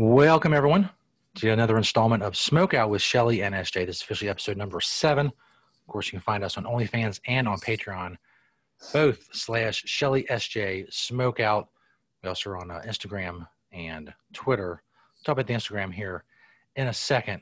Welcome, everyone, to another installment of Smoke Out with Shelly and SJ. This is officially episode number seven. Of course, you can find us on OnlyFans and on Patreon, both slash Shelly SJ Smoke Out. We also are on uh, Instagram and Twitter. Talk about the Instagram here in a second.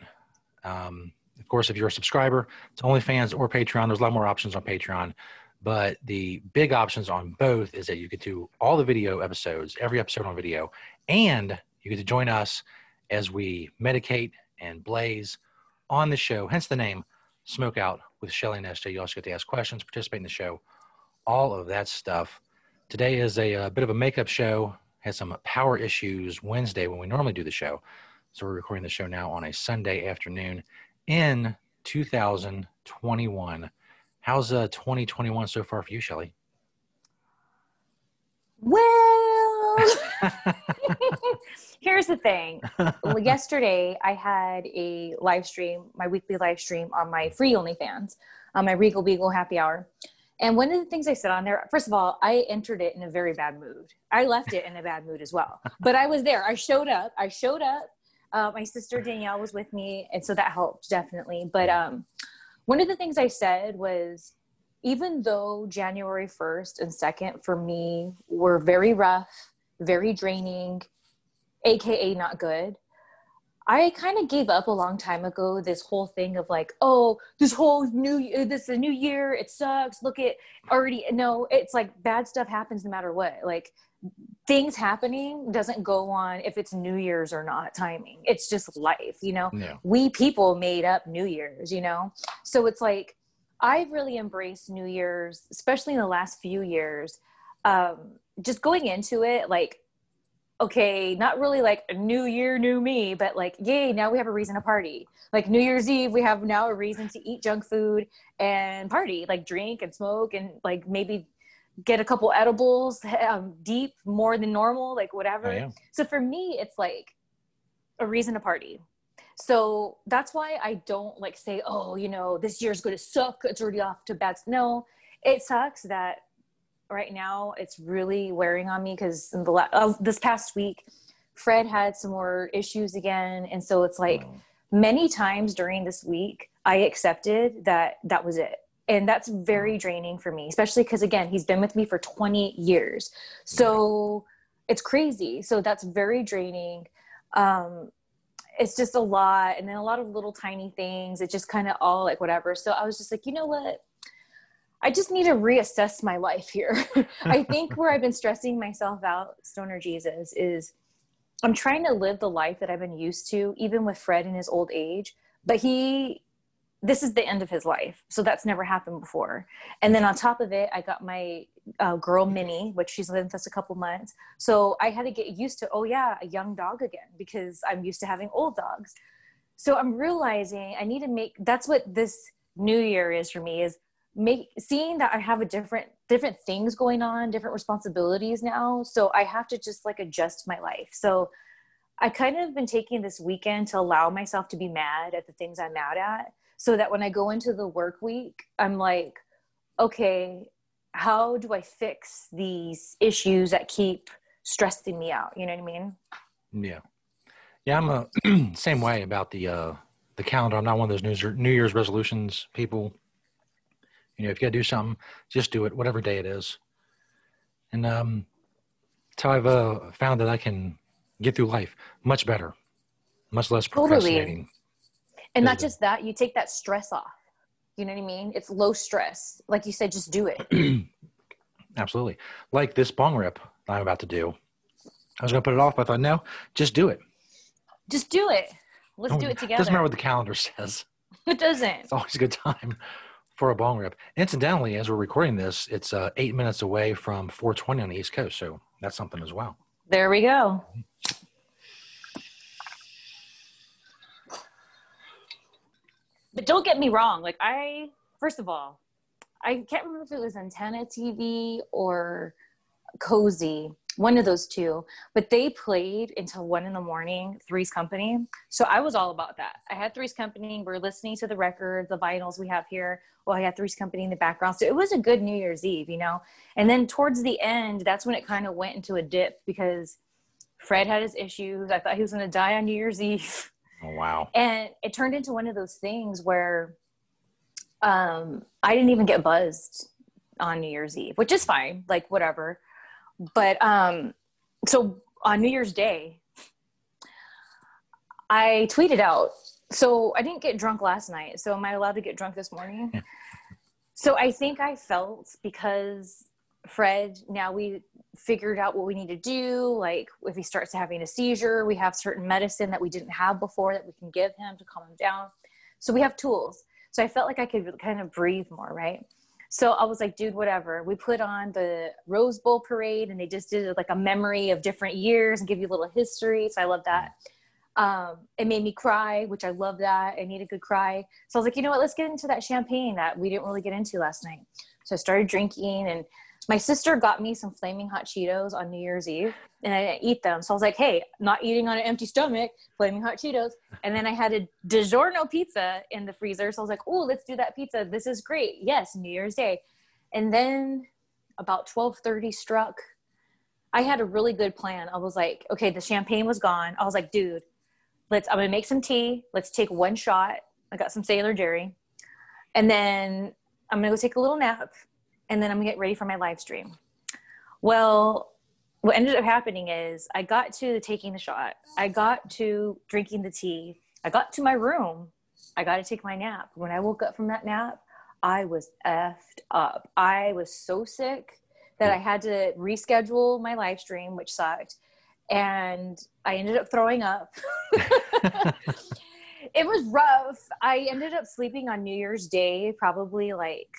Um, of course, if you're a subscriber to OnlyFans or Patreon, there's a lot more options on Patreon. But the big options on both is that you get to all the video episodes, every episode on video, and you get to join us as we medicate and blaze on the show, hence the name Smoke Out with Shelly and SJ. You also get to ask questions, participate in the show, all of that stuff. Today is a, a bit of a makeup show. Had some power issues Wednesday when we normally do the show. So we're recording the show now on a Sunday afternoon in 2021. How's uh, 2021 so far for you, Shelly? Well, here's the thing. Yesterday, I had a live stream, my weekly live stream on my free OnlyFans, on my Regal Beagle Happy Hour. And one of the things I said on there, first of all, I entered it in a very bad mood. I left it in a bad mood as well. But I was there. I showed up. I showed up. Uh, my sister Danielle was with me, and so that helped definitely. But um, one of the things I said was, even though January 1st and 2nd for me were very rough, very draining, aka not good, I kind of gave up a long time ago this whole thing of like, oh, this whole new this is a new year, it sucks. Look at already no, it's like bad stuff happens no matter what. Like things happening doesn't go on if it's New Year's or not timing. It's just life, you know. Yeah. We people made up New Year's, you know. So it's like I've really embraced New Year's, especially in the last few years. Um, just going into it, like, okay, not really like a new year, new me, but like, yay, now we have a reason to party. Like New Year's Eve, we have now a reason to eat junk food and party, like drink and smoke and like maybe get a couple edibles um, deep more than normal, like whatever. Oh, yeah. So for me, it's like a reason to party. So that's why I don't like say, oh, you know, this year's going to suck. It's already off to bad. No, it sucks that right now it's really wearing on me because in the la- uh, this past week, Fred had some more issues again, and so it's like Oh. many times during this week, I accepted that that was it. And that's very draining for me, especially because again, he's been with me for 20 years. So it's crazy. So that's very draining. Um, it's just a lot. And then a lot of little tiny things. It just kind of all like whatever. So I was just like, you know what? I just need to reassess my life here. I think where I've been stressing myself out, Stoner Jesus, is I'm trying to live the life that I've been used to, even with Fred in his old age. But he, this is the end of his life. So that's never happened before. And then on top of it, I got my uh, girl Minnie, which she's lived with us a couple months. So I had to get used to, oh yeah, a young dog again, because I'm used to having old dogs. So I'm realizing I need to make, that's what this new year is for me is make seeing that I have a different different things going on, different responsibilities now. So I have to just like adjust my life. So I kind of been taking this weekend to allow myself to be mad at the things I'm mad at so that when I go into the work week, I'm like, okay, how do I fix these issues that keep stressing me out? You know what I mean? Yeah, yeah. I'm a same way about the uh, the calendar. I'm not one of those New Year's resolutions people. You know, if you got to do something, just do it, whatever day it is. And um, that's how I've uh, found that I can get through life much better, much less procrastinating. Totally. And not just that, you take that stress off. You know what I mean? It's low stress. Like you said, just do it. Absolutely. Like this bong rip I'm about to do. I was going to put it off, but I thought, no, just do it. Just do it. Let's do it together. Doesn't matter what the calendar says. It doesn't. It's always a good time for a bong rip. Incidentally, as we're recording this, it's uh, eight minutes away from 420 on the East Coast, so that's something as well. There we go. But don't get me wrong. Like I, first of all, I can't remember if it was Antenna TV or Cozi, one of those two. But they played until one in the morning. Three's Company. So I was all about that. I had Three's Company. We're listening to the records, the vinyls we have here. Well, I had Three's Company in the background. So it was a good New Year's Eve, you know. And then towards the end, that's when it kind of went into a dip because Fred had his issues. I thought he was going to die on New Year's Eve. Oh, wow. And it turned into one of those things where um, I didn't even get buzzed on New Year's Eve, which is fine, like whatever. But um, so on New Year's Day, I tweeted out, so I didn't get drunk last night. So am I allowed to get drunk this morning? so I think I felt because Fred, now we figured out what we need to do. Like if he starts having a seizure, we have certain medicine that we didn't have before that we can give him to calm him down. So we have tools. So I felt like I could kind of breathe more, right? So I was like, dude, whatever. We put on the Rose Bowl parade and they just did like a memory of different years and give you a little history. So I love that. Um, it made me cry, which I love that. I need a good cry. So I was like, you know what? Let's get into that champagne that we didn't really get into last night. So I started drinking and my sister got me some flaming hot Cheetos on New Year's Eve and I didn't eat them. So I was like, hey, not eating on an empty stomach, flaming hot Cheetos. And then I had a DiGiorno pizza in the freezer. So I was like, oh, let's do that pizza. This is great. Yes, New Year's Day. And then about 1230 struck. I had a really good plan. I was like, okay, the champagne was gone. I was like, dude, let's, I'm to make some tea. Let's take one shot. I got some Sailor Jerry. And then I'm to go take a little nap and then I'm gonna get ready for my live stream. Well, what ended up happening is I got to taking the shot, I got to drinking the tea, I got to my room, I got to take my nap. When I woke up from that nap, I was effed up. I was so sick that I had to reschedule my live stream, which sucked. And I ended up throwing up. it was rough. I ended up sleeping on New Year's Day, probably like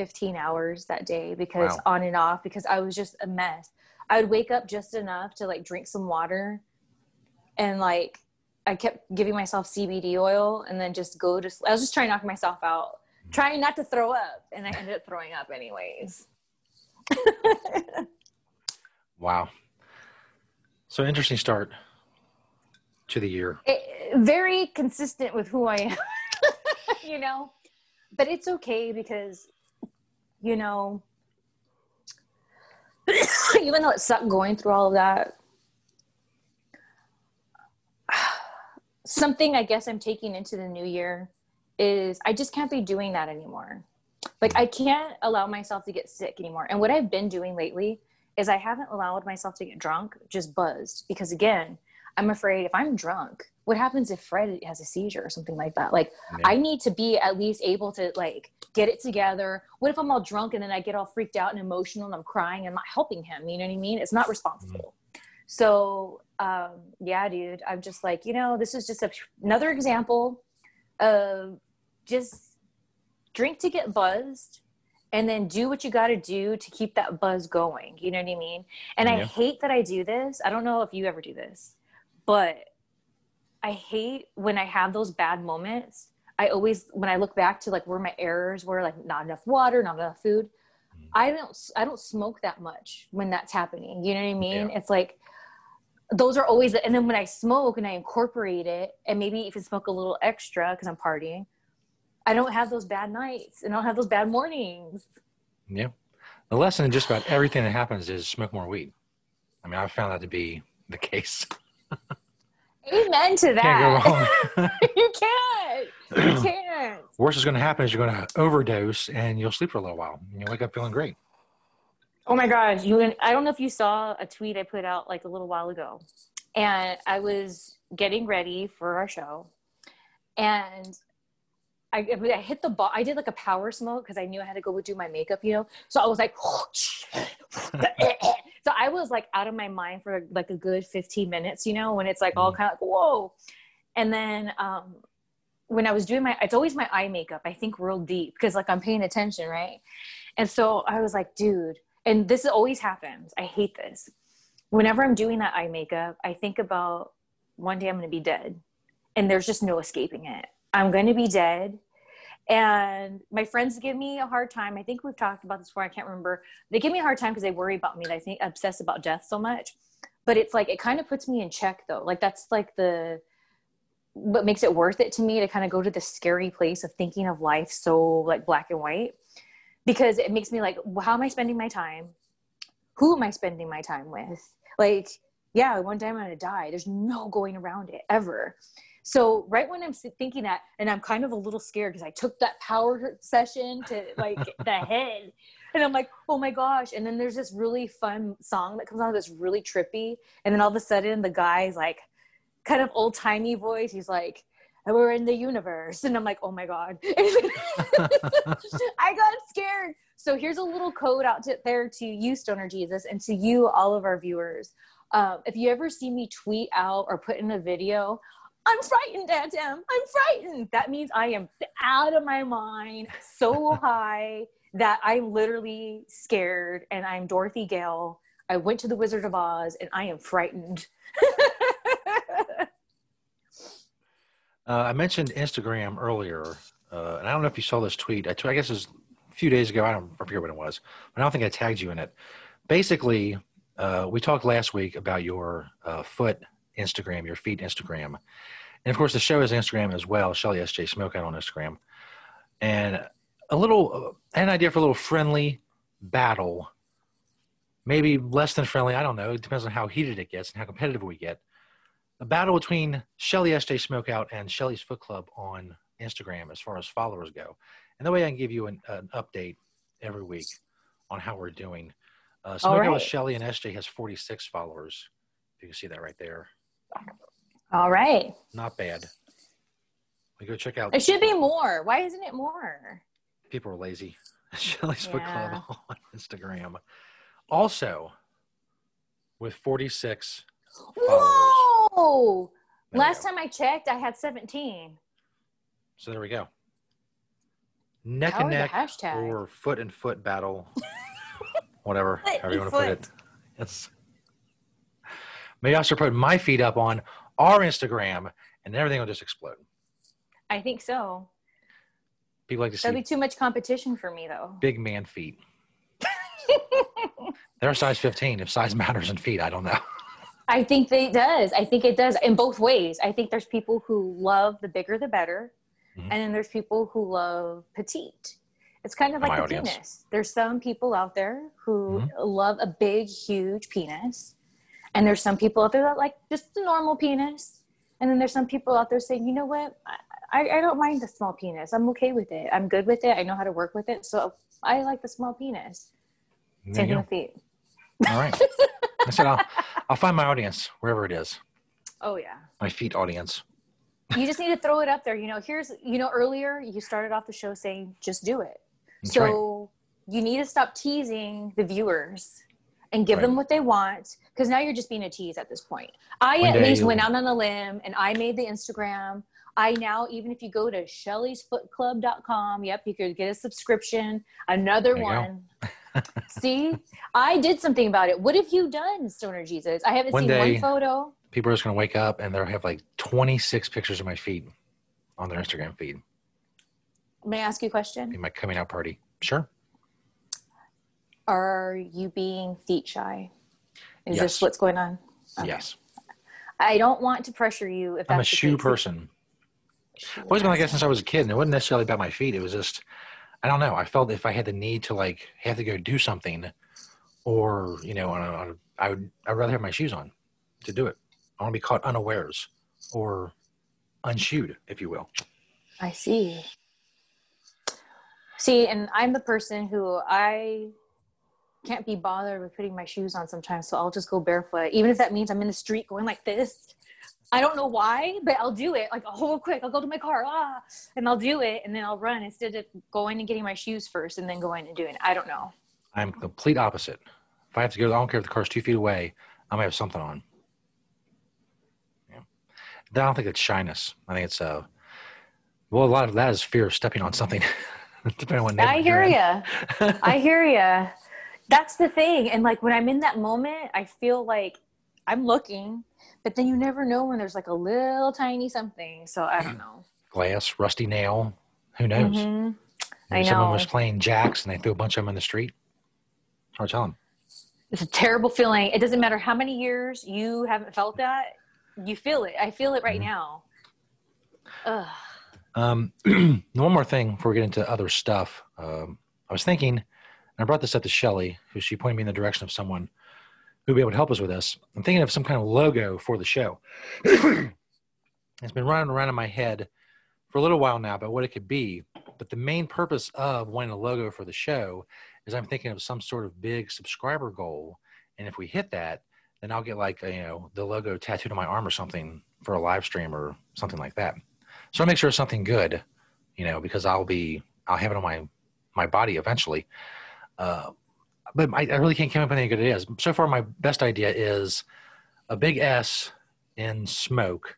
15 hours that day because wow. on and off because I was just a mess. I would wake up just enough to like drink some water and like I kept giving myself CBD oil and then just go to sleep. I was just trying to knock myself out, mm. trying not to throw up and I ended up throwing up anyways. wow. So interesting start to the year. It, very consistent with who I am. you know, but it's okay because you know, even though it sucked going through all of that, something I guess I'm taking into the new year is I just can't be doing that anymore. Like I can't allow myself to get sick anymore. And what I've been doing lately is I haven't allowed myself to get drunk, just buzzed. Because again, I'm afraid if I'm drunk, what happens if Fred has a seizure or something like that? Like yeah. I need to be at least able to like get it together. What if I'm all drunk and then I get all freaked out and emotional and I'm crying and I'm not helping him? You know what I mean? It's not responsible. Mm. So um, yeah, dude, I'm just like, you know, this is just a, another example of just drink to get buzzed and then do what you got to do to keep that buzz going. You know what I mean? And yeah. I hate that I do this. I don't know if you ever do this, but I hate when I have those bad moments I always when I look back to like where my errors were, like not enough water, not enough food. Mm. I don't I don't smoke that much when that's happening. You know what I mean? Yeah. It's like those are always and then when I smoke and I incorporate it and maybe even smoke a little extra because I'm partying, I don't have those bad nights and I don't have those bad mornings. Yeah. The lesson in just about everything that happens is smoke more weed. I mean, I've found that to be the case. Amen to that. Can't you can't. You can't. Worst is going to happen is you're going to overdose and you'll sleep for a little while. And you'll wake up feeling great. Oh my gosh! You, I don't know if you saw a tweet I put out like a little while ago, and I was getting ready for our show, and I, I hit the ball. I did like a power smoke because I knew I had to go do my makeup, you know. So I was like, so I was like out of my mind for like a good 15 minutes, you know, when it's like all mm-hmm. kind of like, whoa. And then um, when I was doing my, it's always my eye makeup, I think real deep because like I'm paying attention, right? And so I was like, dude, and this always happens. I hate this. Whenever I'm doing that eye makeup, I think about one day I'm going to be dead and there's just no escaping it. I'm going to be dead and my friends give me a hard time. I think we've talked about this before. I can't remember. They give me a hard time because they worry about me. I think obsess about death so much. But it's like it kind of puts me in check though. Like that's like the what makes it worth it to me to kind of go to the scary place of thinking of life so like black and white because it makes me like how am I spending my time? Who am I spending my time with? Like, yeah, one day I'm to die. There's no going around it ever. So right when I'm thinking that, and I'm kind of a little scared because I took that power session to like the head, and I'm like, oh my gosh. And then there's this really fun song that comes on that's really trippy, and then all of a sudden the guy's like, kind of old timey voice. He's like, we're in the universe, and I'm like, oh my god. I got scared. So here's a little code out to, there to you, Stoner Jesus, and to you, all of our viewers. Um, if you ever see me tweet out or put in a video, I'm frightened, Auntie Em. I'm frightened. That means I am out of my mind, so high that I'm literally scared and I'm Dorothy Gale. I went to the Wizard of Oz and I am frightened. Uh, I mentioned Instagram earlier, uh, and I don't know if you saw this tweet. I, guess it was a few days ago. I don't I forget what it was, but I don't think I tagged you in it. Basically, uh, we talked last week about your uh, foot Instagram, your feet Instagram. And of course, the show is Instagram as well, Shelly SJ Smokeout on Instagram. And a little, an idea for a little friendly battle, maybe less than friendly. I don't know. It depends on how heated it gets and how competitive we get. A battle between Shelly SJ Smokeout and Shelly's Foot Club on Instagram as far as followers go. And that way I can give you an, an update every week on how we're doing. Uh, Smokeout right. with Shelly and SJ has 46 followers. You can see that right there. All right. Not bad. We go check out. It should be more. Why isn't it more? People are lazy. Shelly's yeah. Foot Club on Instagram. Also, with 46 Whoa! Oh last time I checked, I had 17. So there we go. Neck How and neck or foot and foot battle. Whatever, however you want to put it. Yes. Maybe I should put my feet up on our Instagram and everything will just explode. I think so. People like to see. That'd be too much competition for me, though. Big man feet. They're size 15. If size matters in feet, I don't know. I think it does. I think it does in both ways. I think there's people who love the bigger the better, mm-hmm. and then there's people who love petite. It's kind of like a penis. There's some people out there who mm-hmm. love a big, huge penis, and there's some people out there that like just the normal penis. And then there's some people out there saying, you know what, I, I don't mind the small penis. I'm okay with it. I'm good with it. I know how to work with it. So I like the small penis. Same thing with feet. All right. I said I'll, I'll find my audience wherever it is. Oh yeah. My feet audience. you just need to throw it up there. You know, here's you know earlier you started off the show saying just do it. That's so right. you need to stop teasing the viewers and give right. them what they want because now you're just being a tease at this point. I One at least went out on a limb and I made the Instagram. I now, even if you go to shellysfootclub.com, yep, you could get a subscription, another one. See, I did something about it. What have you done, Stoner Jesus? I haven't one seen day, one photo. People are just going to wake up and they'll have like 26 pictures of my feet on their Instagram feed. May I ask you a question? In my coming out party. Sure. Are you being feet shy? Is yes. this what's going on? Okay. Yes. I don't want to pressure you. If I'm a shoe person. I've always been like that since I was a kid, and it wasn't necessarily about my feet. It was just, I don't know. I felt if I had the need to like have to go do something, or you know, on a, on a, I would I'd rather have my shoes on to do it. I want to be caught unawares or unshoed, if you will. I see. See, and I'm the person who I can't be bothered with putting my shoes on sometimes, so I'll just go barefoot, even if that means I'm in the street going like this I don't know why, but I'll do it. Like, oh, quick, I'll go to my car, ah, and I'll do it, and then I'll run instead of going and getting my shoes first and then going and doing it. I don't know. I'm complete opposite. If I have to go, I don't care if the car's two feet away. I'm gonna have something on. Yeah. I don't think it's shyness. I think it's uh, well, a lot of that is fear of stepping on something. Depending on what I hear you. I hear you. That's the thing, and like when I'm in that moment, I feel like I'm looking but then you never know when there's like a little tiny something. So I don't know. Glass, rusty nail. Who knows? Mm-hmm. I know. Someone was playing jacks and they threw a bunch of them in the street. Hard telling. It's a terrible feeling. It doesn't matter how many years you haven't felt that. You feel it. I feel it right mm-hmm. now. Ugh. Um, one more thing before we get into other stuff. Um, I was thinking, and I brought this up to Shelly, who she pointed me in the direction of someone who'll be able to help us with this. I'm thinking of some kind of logo for the show. it's been running around in my head for a little while now about what it could be. But the main purpose of wanting a logo for the show is I'm thinking of some sort of big subscriber goal. And if we hit that, then I'll get like, you know, the logo tattooed on my arm or something for a live stream or something like that. So I make sure it's something good, you know, because I'll be, I'll have it on my, my body eventually. Uh, but I, I really can't come up with any good ideas. So far, my best idea is a big S in smoke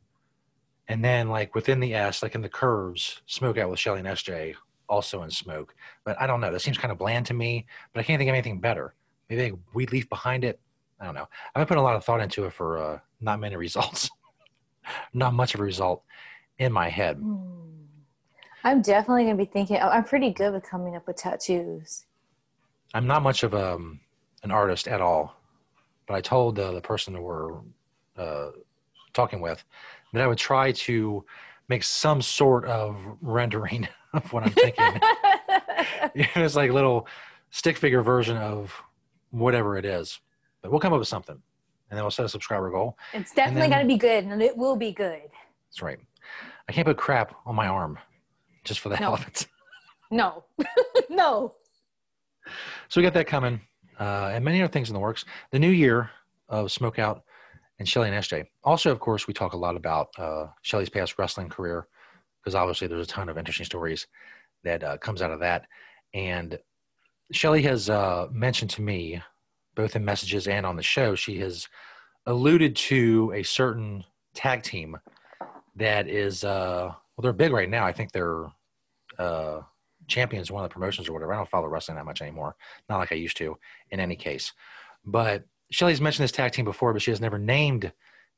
and then like within the S, like in the curves, smoke out with Shelly and SJ also in smoke. But I don't know. That seems kind of bland to me. But I can't think of anything better. Maybe weed leaf behind it. I don't know. I've been putting a lot of thought into it for uh, not many results. not much of a result in my head. Hmm. I'm definitely going to be thinking. I'm pretty good with coming up with tattoos. I'm not much of a, um, an artist at all, but I told uh, the person that we're uh, talking with that I would try to make some sort of rendering of what I'm thinking. it's like a little stick figure version of whatever it is. But we'll come up with something. And then we'll set a subscriber goal. It's definitely going to be good, and it will be good. That's right. I can't put crap on my arm just for the no. hell of it. No. no. So we got that coming. Uh, and many other things in the works. The new year of Smoke Out and Shelly and SJ. Also, of course, we talk a lot about uh, Shelly's past wrestling career because obviously there's a ton of interesting stories that uh, comes out of that. And Shelly has uh, mentioned to me, both in messages and on the show, she has alluded to a certain tag team that is uh, well, they're big right now. I think they're uh, champions one of the promotions or whatever. I don't follow wrestling that much anymore, not like I used to. In any case, but Shelly's mentioned this tag team before, but she has never named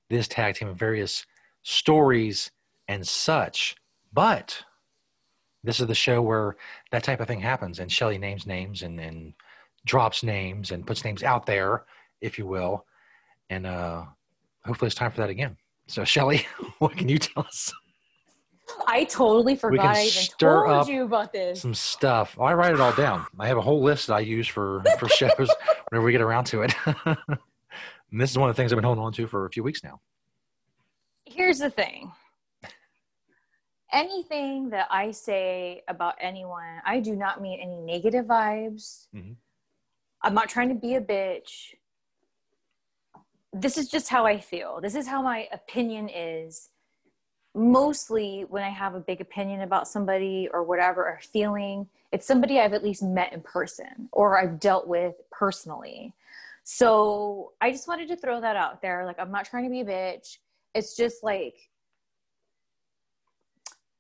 this tag team in various stories and such. But this is the show where that type of thing happens, and Shelly names names and, and drops names and puts names out there, if you will. And uh, hopefully, it's time for that again. So, Shelly, what can you tell us? I totally forgot I even told you about this. Some stuff. I write it all down. I have a whole list that I use for for shows whenever we get around to it. and this is one of the things I've been holding on to for a few weeks now. Here's the thing. Anything that I say about anyone, I do not mean any negative vibes. Mm-hmm. I'm not trying to be a bitch. This is just how I feel. This is how my opinion is mostly when I have a big opinion about somebody or whatever or feeling, it's somebody I've at least met in person or I've dealt with personally. So I just wanted to throw that out there. Like, I'm not trying to be a bitch. It's just like,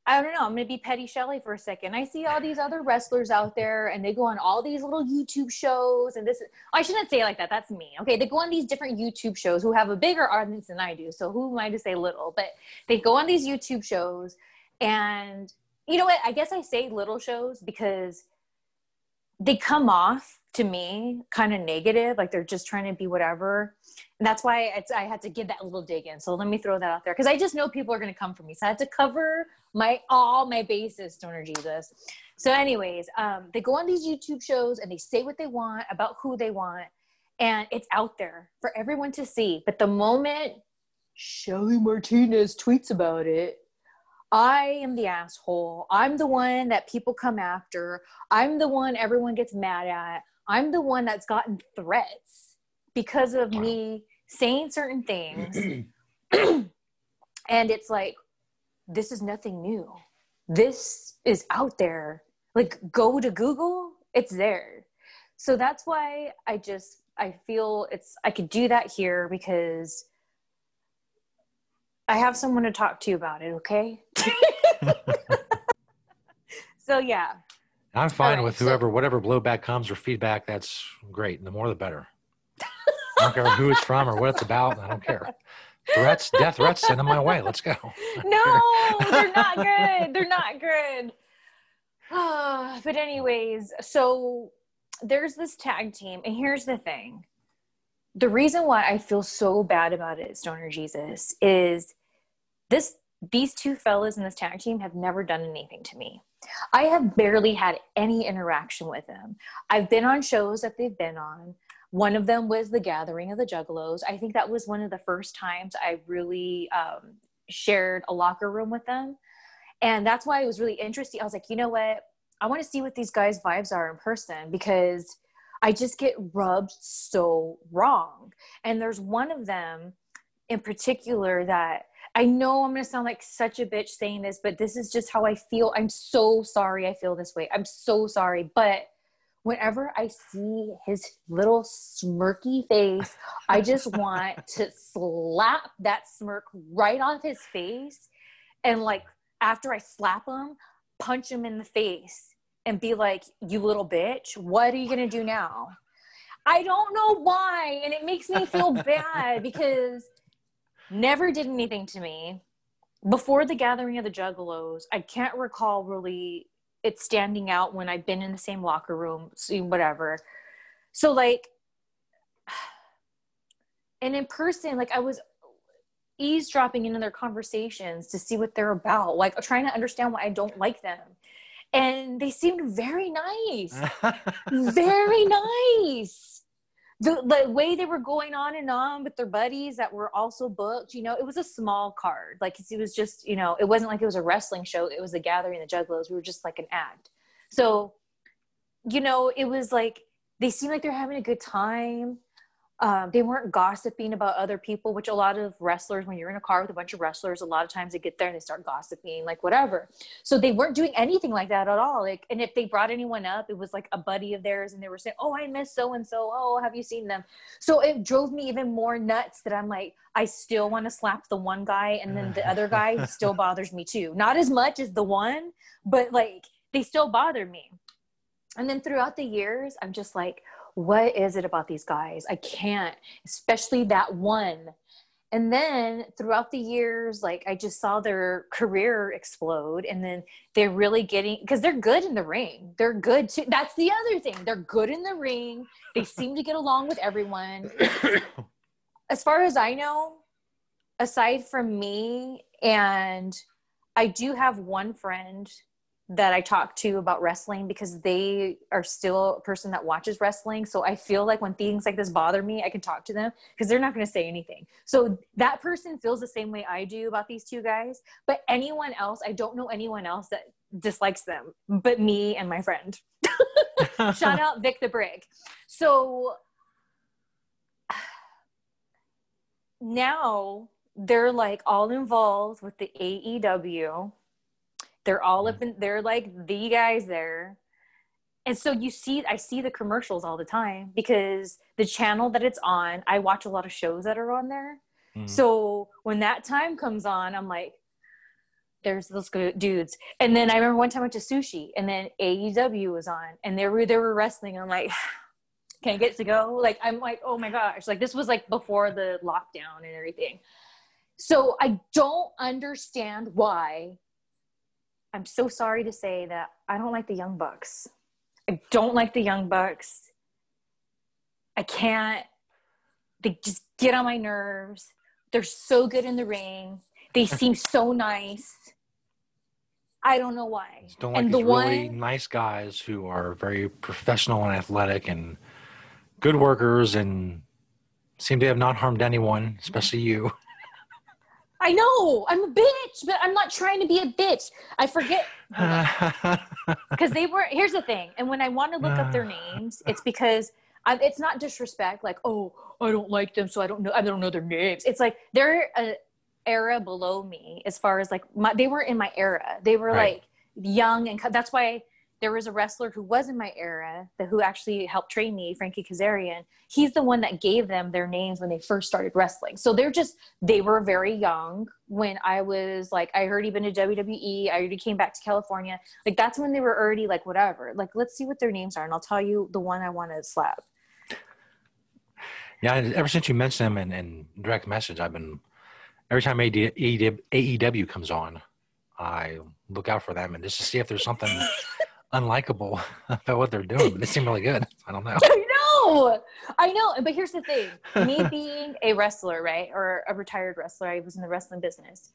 I don't know. I'm going to be Petty Shelly for a second. I see all these other wrestlers out there and they go on all these little YouTube shows and this I shouldn't say like that. That's me. Okay. They go on these different YouTube shows who have a bigger audience than I do. So who am I to say little, but they go on these YouTube shows and you know what? I guess I say little shows because they come off to me kind of negative like they're just trying to be whatever and that's why i had to give that little dig in so let me throw that out there because i just know people are going to come for me so i had to cover my all my bases stoner jesus so anyways um, they go on these youtube shows and they say what they want about who they want and it's out there for everyone to see but the moment shelly martinez tweets about it I am the asshole. I'm the one that people come after. I'm the one everyone gets mad at. I'm the one that's gotten threats because of me saying certain things. and it's like, this is nothing new. This is out there. Like, go to Google, it's there. So that's why I just, I feel it's, I could do that here because I have someone to talk to about it, okay? so, yeah, I'm fine right, with whoever, so, whatever blowback comes or feedback. That's great. And the more, the better. I don't care who it's from or what it's about. I don't care. Threats, death threats, send them my way. Let's go. No, they're not good. They're not good. Uh, but anyways, so there's this tag team, and here's the thing: the reason why I feel so bad about it, Stoner Jesus, is this these two fellas in this tag team have never done anything to me. I have barely had any interaction with them. I've been on shows that they've been on, One of them was the Gathering of the Juggalos. I think that was one of the first times I really um, shared a locker room with them. And that's why it was really interesting. I was like, you know what? I want to see what these guys' vibes are in person because I just get rubbed so wrong. And there's one of them in particular that I know I'm going to sound like such a bitch saying this, but this is just how I feel. I'm so sorry I feel this way. I'm so sorry. But whenever I see his little smirky face, I just want to slap that smirk right off his face. And like after I slap him, punch him in the face and be like, you little bitch, what are you to do now? I don't know why. And it makes me feel bad because never did anything to me. Before the gathering of the Juggalos, I can't recall really it standing out when I've been in the same locker room, whatever. So like, and in person, like I was eavesdropping into their conversations to see what they're about, like trying to understand why I don't like them. And they seemed very nice, very nice the, the way they were going on and on with their buddies that were also booked, you know, it was a small card. Like it was just, you know, it wasn't like it was a wrestling show. It was a gathering, the Juggalos. We were just like an act. So, you know, it was like they seemed like they're having a good time um, they weren't gossiping about other people, which a lot of wrestlers, when you're in a car with a bunch of wrestlers, a lot of times they get there and they start gossiping, like whatever. So they weren't doing anything like that at all. Like, and if they brought anyone up, it was like a buddy of theirs, and they were saying, "Oh, I miss so and so. Oh, have you seen them?" So it drove me even more nuts that I'm like, I still want to slap the one guy, and then the other guy still bothers me too. Not as much as the one, but like they still bother me. And then throughout the years, I'm just like, what is it about these guys? I can't, especially that one. And then throughout the years, like I just saw their career explode, and then they're really getting because they're good in the ring. They're good too. That's the other thing. They're good in the ring. They seem to get along with everyone. as far as I know, aside from me, and I do have one friend that I talk to about wrestling because they are still a person that watches wrestling. So I feel like when things like this bother me, I can talk to them because they're not going to say anything. So that person feels the same way I do about these two guys. But anyone else, I don't know anyone else that dislikes them but me and my friend. Shout out Vic the Brig. So now they're like all involved with the AEW they're all up in, they're like the guys there. And so you see, I see the commercials all the time because the channel that it's on, I watch a lot of shows that are on there. Mm. So when that time comes on, I'm like, there's those dudes. And then I remember one time I went to sushi and then AEW was on and they were, they were wrestling. I'm like, can I get to go? Like, I'm like, oh my gosh. Like this was like before the lockdown and everything. So I don't understand why I'm so sorry to say that I don't like the Young Bucks. I don't like the Young Bucks. I can't. They just get on my nerves. They're so good in the ring. They seem so nice. I don't know why. Just don't like and these the really one, nice guys who are very professional and athletic and good workers and seem to have not harmed anyone, especially you. I know I'm a bitch, but I'm not trying to be a bitch. I forget because they were. Here's the thing, and when I want to look up their names, it's because I'm, it's not disrespect. Like, oh, I don't like them, so I don't know. I don't know their names. It's like they're a era below me as far as like my, they weren't in my era. They were right. like young, and that's why there was a wrestler who was in my era that who actually helped train me, Frankie Kazarian. He's the one that gave them their names when they first started wrestling. So they're just they were very young when I was like I already been to WWE. I already came back to California. Like that's when they were already like whatever. Like let's see what their names are, and I'll tell you the one I want to slap. Yeah, ever since you mentioned them in, in direct message, I've been every time AEW comes on, I look out for them and just to see if there's something unlikable about what they're doing, but they seem really good. I don't know. I know, I know. But here's the thing: me being a wrestler, right, or a retired wrestler, I was in the wrestling business.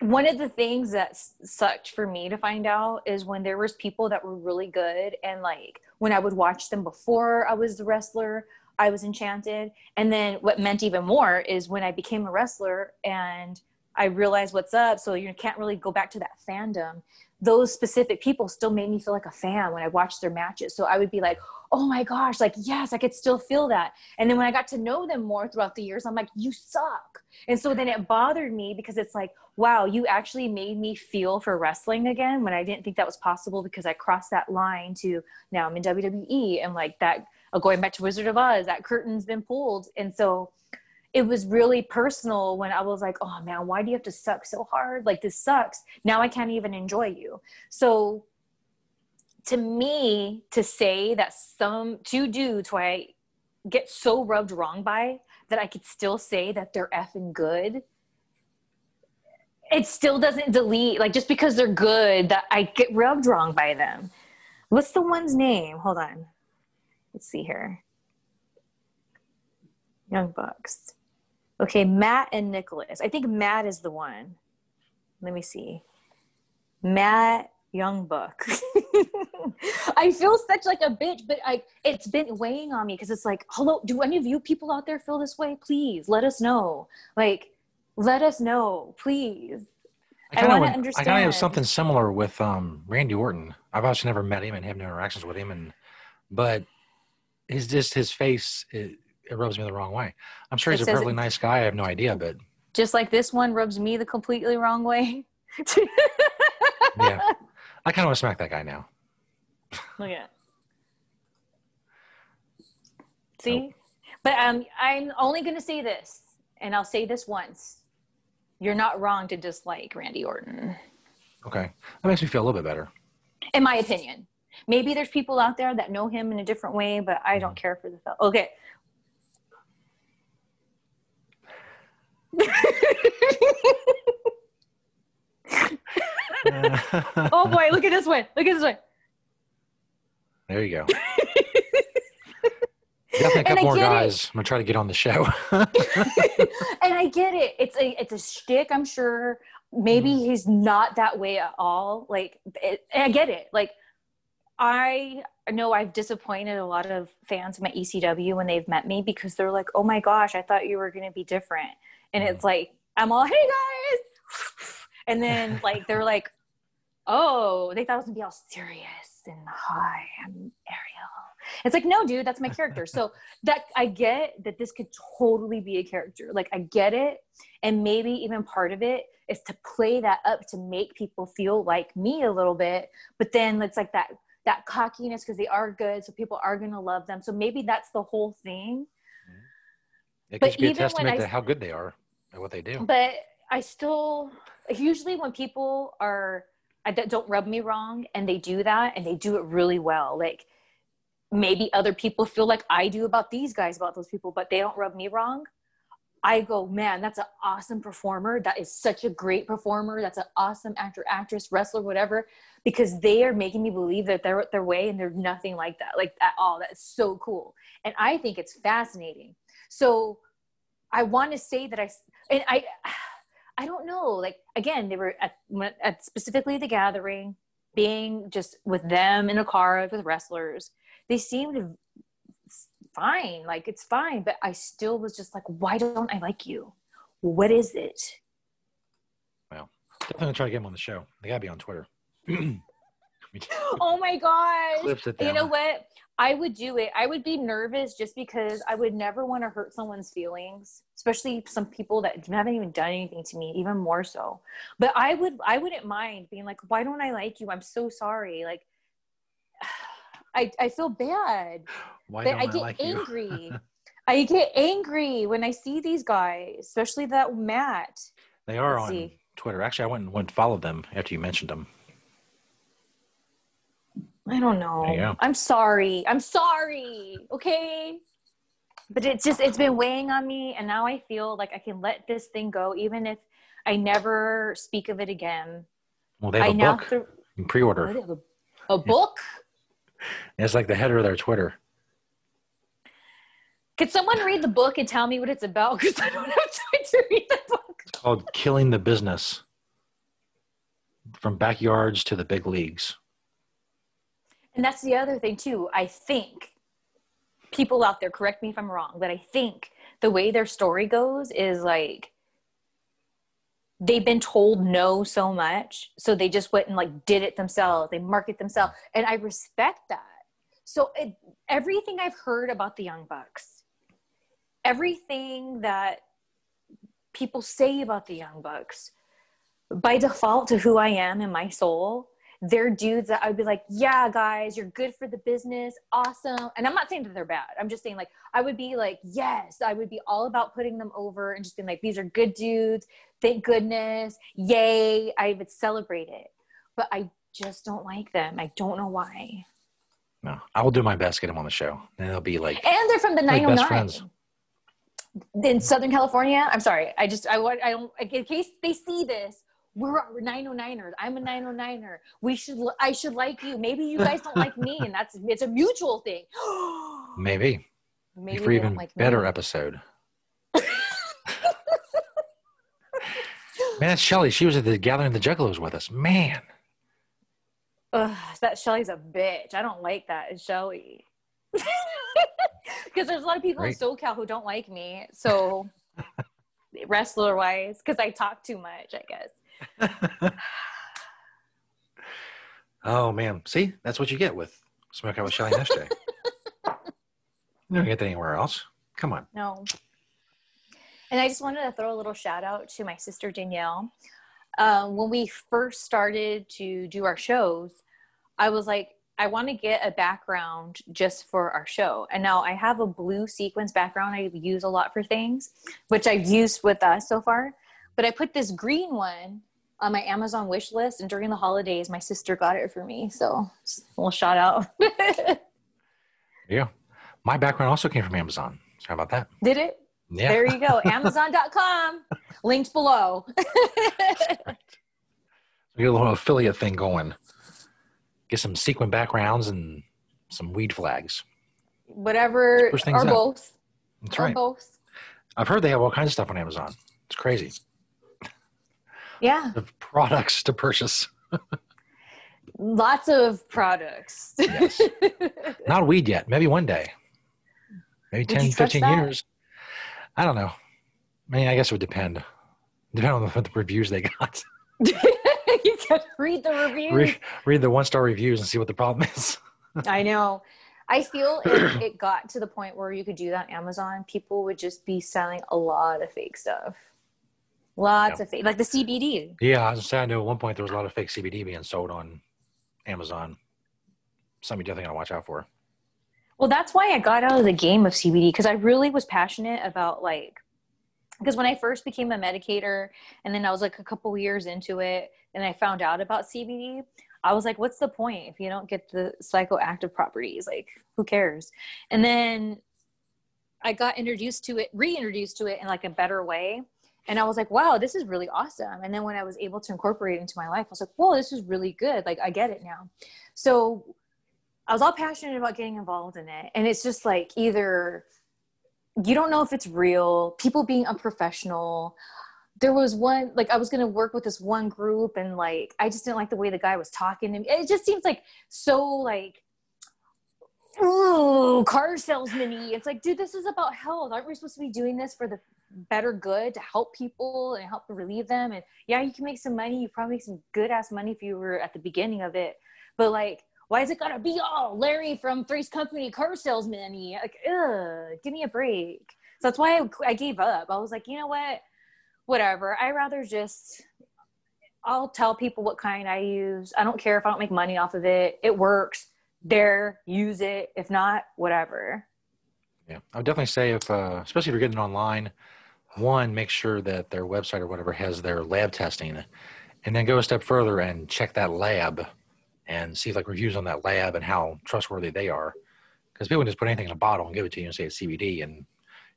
one of the things that sucked for me to find out is when there was people that were really good and like when i would watch them before i was the wrestler i was enchanted and then what meant even more is when i became a wrestler and i realized what's up so you can't really go back to that fandom those specific people still made me feel like a fan when i watched their matches so i would be like oh my gosh, like, yes, I could still feel that. And then when I got to know them more throughout the years, I'm like, you suck. And so then it bothered me because it's like, wow, you actually made me feel for wrestling again when I didn't think that was possible because I crossed that line to now I'm in WWE and like that, uh, going back to Wizard of Oz, that curtain's been pulled. And so it was really personal when I was like, oh man, why do you have to suck so hard? Like this sucks. Now I can't even enjoy you. So to me to say that some two dudes who I get so rubbed wrong by that I could still say that they're effing good. It still doesn't delete like just because they're good that I get rubbed wrong by them. What's the one's name? Hold on. Let's see here. Young Bucks. Okay, Matt and Nicholas. I think Matt is the one. Let me see. Matt young buck i feel such like a bitch but i it's been weighing on me because it's like hello do any of you people out there feel this way please let us know like let us know please i, want to understand i kind of have something similar with um randy orton i've actually never met him and have no interactions with him and but his just his face it, it rubs me the wrong way i'm sure he's it a perfectly nice guy i have no idea but just like this one rubs me the completely wrong way yeah I kind of want to smack that guy now. Look at. See, nope. but um, I'm only going to say this, and I'll say this once: you're not wrong to dislike Randy Orton. Okay, that makes me feel a little bit better. In my opinion, maybe there's people out there that know him in a different way, but I don't mm-hmm. care for the fellow. Okay. Oh boy, look at this one. Look at this one. There you go. Definitely a couple more guys. It. I'm gonna try to get on the show. and I get it. It's a it's a shtick. I'm sure. Maybe mm. he's not that way at all. Like, it, I get it. Like, I know I've disappointed a lot of fans of my ECW when they've met me because they're like, "Oh my gosh, I thought you were gonna be different," and it's like I'm all, "Hey guys." And then like they're like, oh, they thought I was gonna be all serious and hi, I'm Ariel. It's like, no, dude, that's my character. so that I get that this could totally be a character. Like I get it. And maybe even part of it is to play that up to make people feel like me a little bit. But then it's like that that cockiness because they are good, so people are gonna love them. So maybe that's the whole thing. It could be a testament I, to how good they are what they do. But I still usually when people are that don't rub me wrong and they do that and they do it really well like maybe other people feel like i do about these guys about those people but they don't rub me wrong i go man that's an awesome performer. That is such a great performer. That's an awesome actor actress wrestler whatever because they are making me believe that they're their way and they're nothing like that like at all. That's so cool. And i think it's fascinating. So i want to say that i and i I don't know. Like again, they were at, at specifically the gathering, being just with them in a car with wrestlers. They seemed fine. Like it's fine, but I still was just like, why don't I like you? What is it? Well, definitely try to get him on the show. They gotta be on Twitter. oh my gosh! You know what? I would do it. I would be nervous just because I would never want to hurt someone's feelings, especially some people that haven't even done anything to me, even more so. But I would, I wouldn't mind being like, "Why don't I like you? I'm so sorry." Like, I, I feel bad. Why don't I, I get like angry. I get angry when I see these guys, especially that Matt. They are Let's on see. Twitter. Actually, I went and went and followed them after you mentioned them. I don't know. I'm sorry. I'm sorry. Okay. But it's just it's been weighing on me and now I feel like I can let this thing go even if I never speak of it again. Well, they have I a book th- in pre-order. Oh, a, a, book? it's like the header of their Twitter. Could someone read the book and tell me what it's about? Because I don't have time to read the book. It's called Killing the Business. from backyards to the big leagues. And that's the other thing too. I think people out there correct me if I'm wrong, but I think the way their story goes is like they've been told no so much so they just went and like did it themselves. They market themselves. And i respect that. So it, everything i've heard about the young bucks everything that people say about the young bucks by default to who i am in my soul they're dudes that I'd be like, yeah, guys, you're good for the business. Awesome. And I'm not saying that they're bad. I'm just saying, like, I would be like, yes, I would be all about putting them over and just being like, these are good dudes. Thank goodness. Yay. I would celebrate it. But I just don't like them. I don't know why. No, I will do my best to get them on the show. And they'll be like, and they're from the like 909 in Southern California. I'm sorry. I just, I want, I don't, in case they see this, we're 909ers. I'm a 909er. We should, I should like you. Maybe you guys don't like me, and that's it's a mutual thing. Maybe. Maybe for even like better me. episode. Man, that's Shelly. She was at the gathering of the Juggalos with us. Man. Ugh, that Shelly's a bitch. I don't like that. It's Shelly. Because there's a lot of people in SoCal who don't like me. So wrestler wise, because I talk too much, I guess. oh man, see, that's what you get with Smoke Out with Shelly yesterday. you don't get that anywhere else. Come on. No. And I just wanted to throw a little shout out to my sister Danielle. Um, when we first started to do our shows, I was like, I want to get a background just for our show. And now I have a blue sequence background I use a lot for things, which I've used with us so far. But I put this green one on my Amazon wish list, and during the holidays, my sister got it for me. So, a little shout out. yeah, my background also came from Amazon. So how about that? Did it? Yeah. There you go. Amazon.com. Linked below. right. We get a little affiliate thing going. Get some sequin backgrounds and some weed flags. Whatever, or both. That's or right. Both. I've heard they have all kinds of stuff on Amazon. It's crazy yeah. Of products to purchase. Lots of products. Yes. not weed yet. Maybe one day. Maybe 10 15 years. I don't know. I mean i guess it would depend. Depend on the, the reviews they got. You can read the reviews. Read, read the one star reviews and see what the problem is. I know. I feel if it got to the point where you could do that on Amazon, people would just be selling a lot of fake stuff. Lots yeah. of fake, like the CBD. Yeah, I was saying, I know at one point there was a lot of fake CBD being sold on Amazon. Something definitely gotta watch out for. Well, that's why I got out of the game of CBD because I really was passionate about like, because when I first became a medicator and then I was like a couple years into it and I found out about CBD, I was like, what's the point if you don't get the psychoactive properties? Like, who cares? And then I got introduced to it, reintroduced to it in like a better way and I was like, wow, this is really awesome. And then when I was able to incorporate it into my life, I was like, whoa, this is really good. Like, I get it now. So I was all passionate about getting involved in it. And it's just like either you don't know if it's real, people being unprofessional. There was one, like, I was going to work with this one group, and like, I just didn't like the way the guy was talking to me. It just seems like so, like, ooh, car salesman It's like, dude, this is about health. Aren't we supposed to be doing this for the better good to help people and help relieve them. And yeah, you can make some money. You probably make some good ass money if you were at the beginning of it. But like, why is it gotta be all Larry from Three's Company car salesman? Like, ugh, give me a break. So that's why I, I gave up. I was like, you know what? Whatever. I rather just I'll tell people what kind I use. I don't care if I don't make money off of it. It works. There, use it. If not, whatever. Yeah, I would definitely say if, uh, especially if you're getting online, one, make sure that their website or whatever has their lab testing, and then go a step further and check that lab and see like reviews on that lab and how trustworthy they are. Because people just put anything in a bottle and give it to you and say it's CBD, and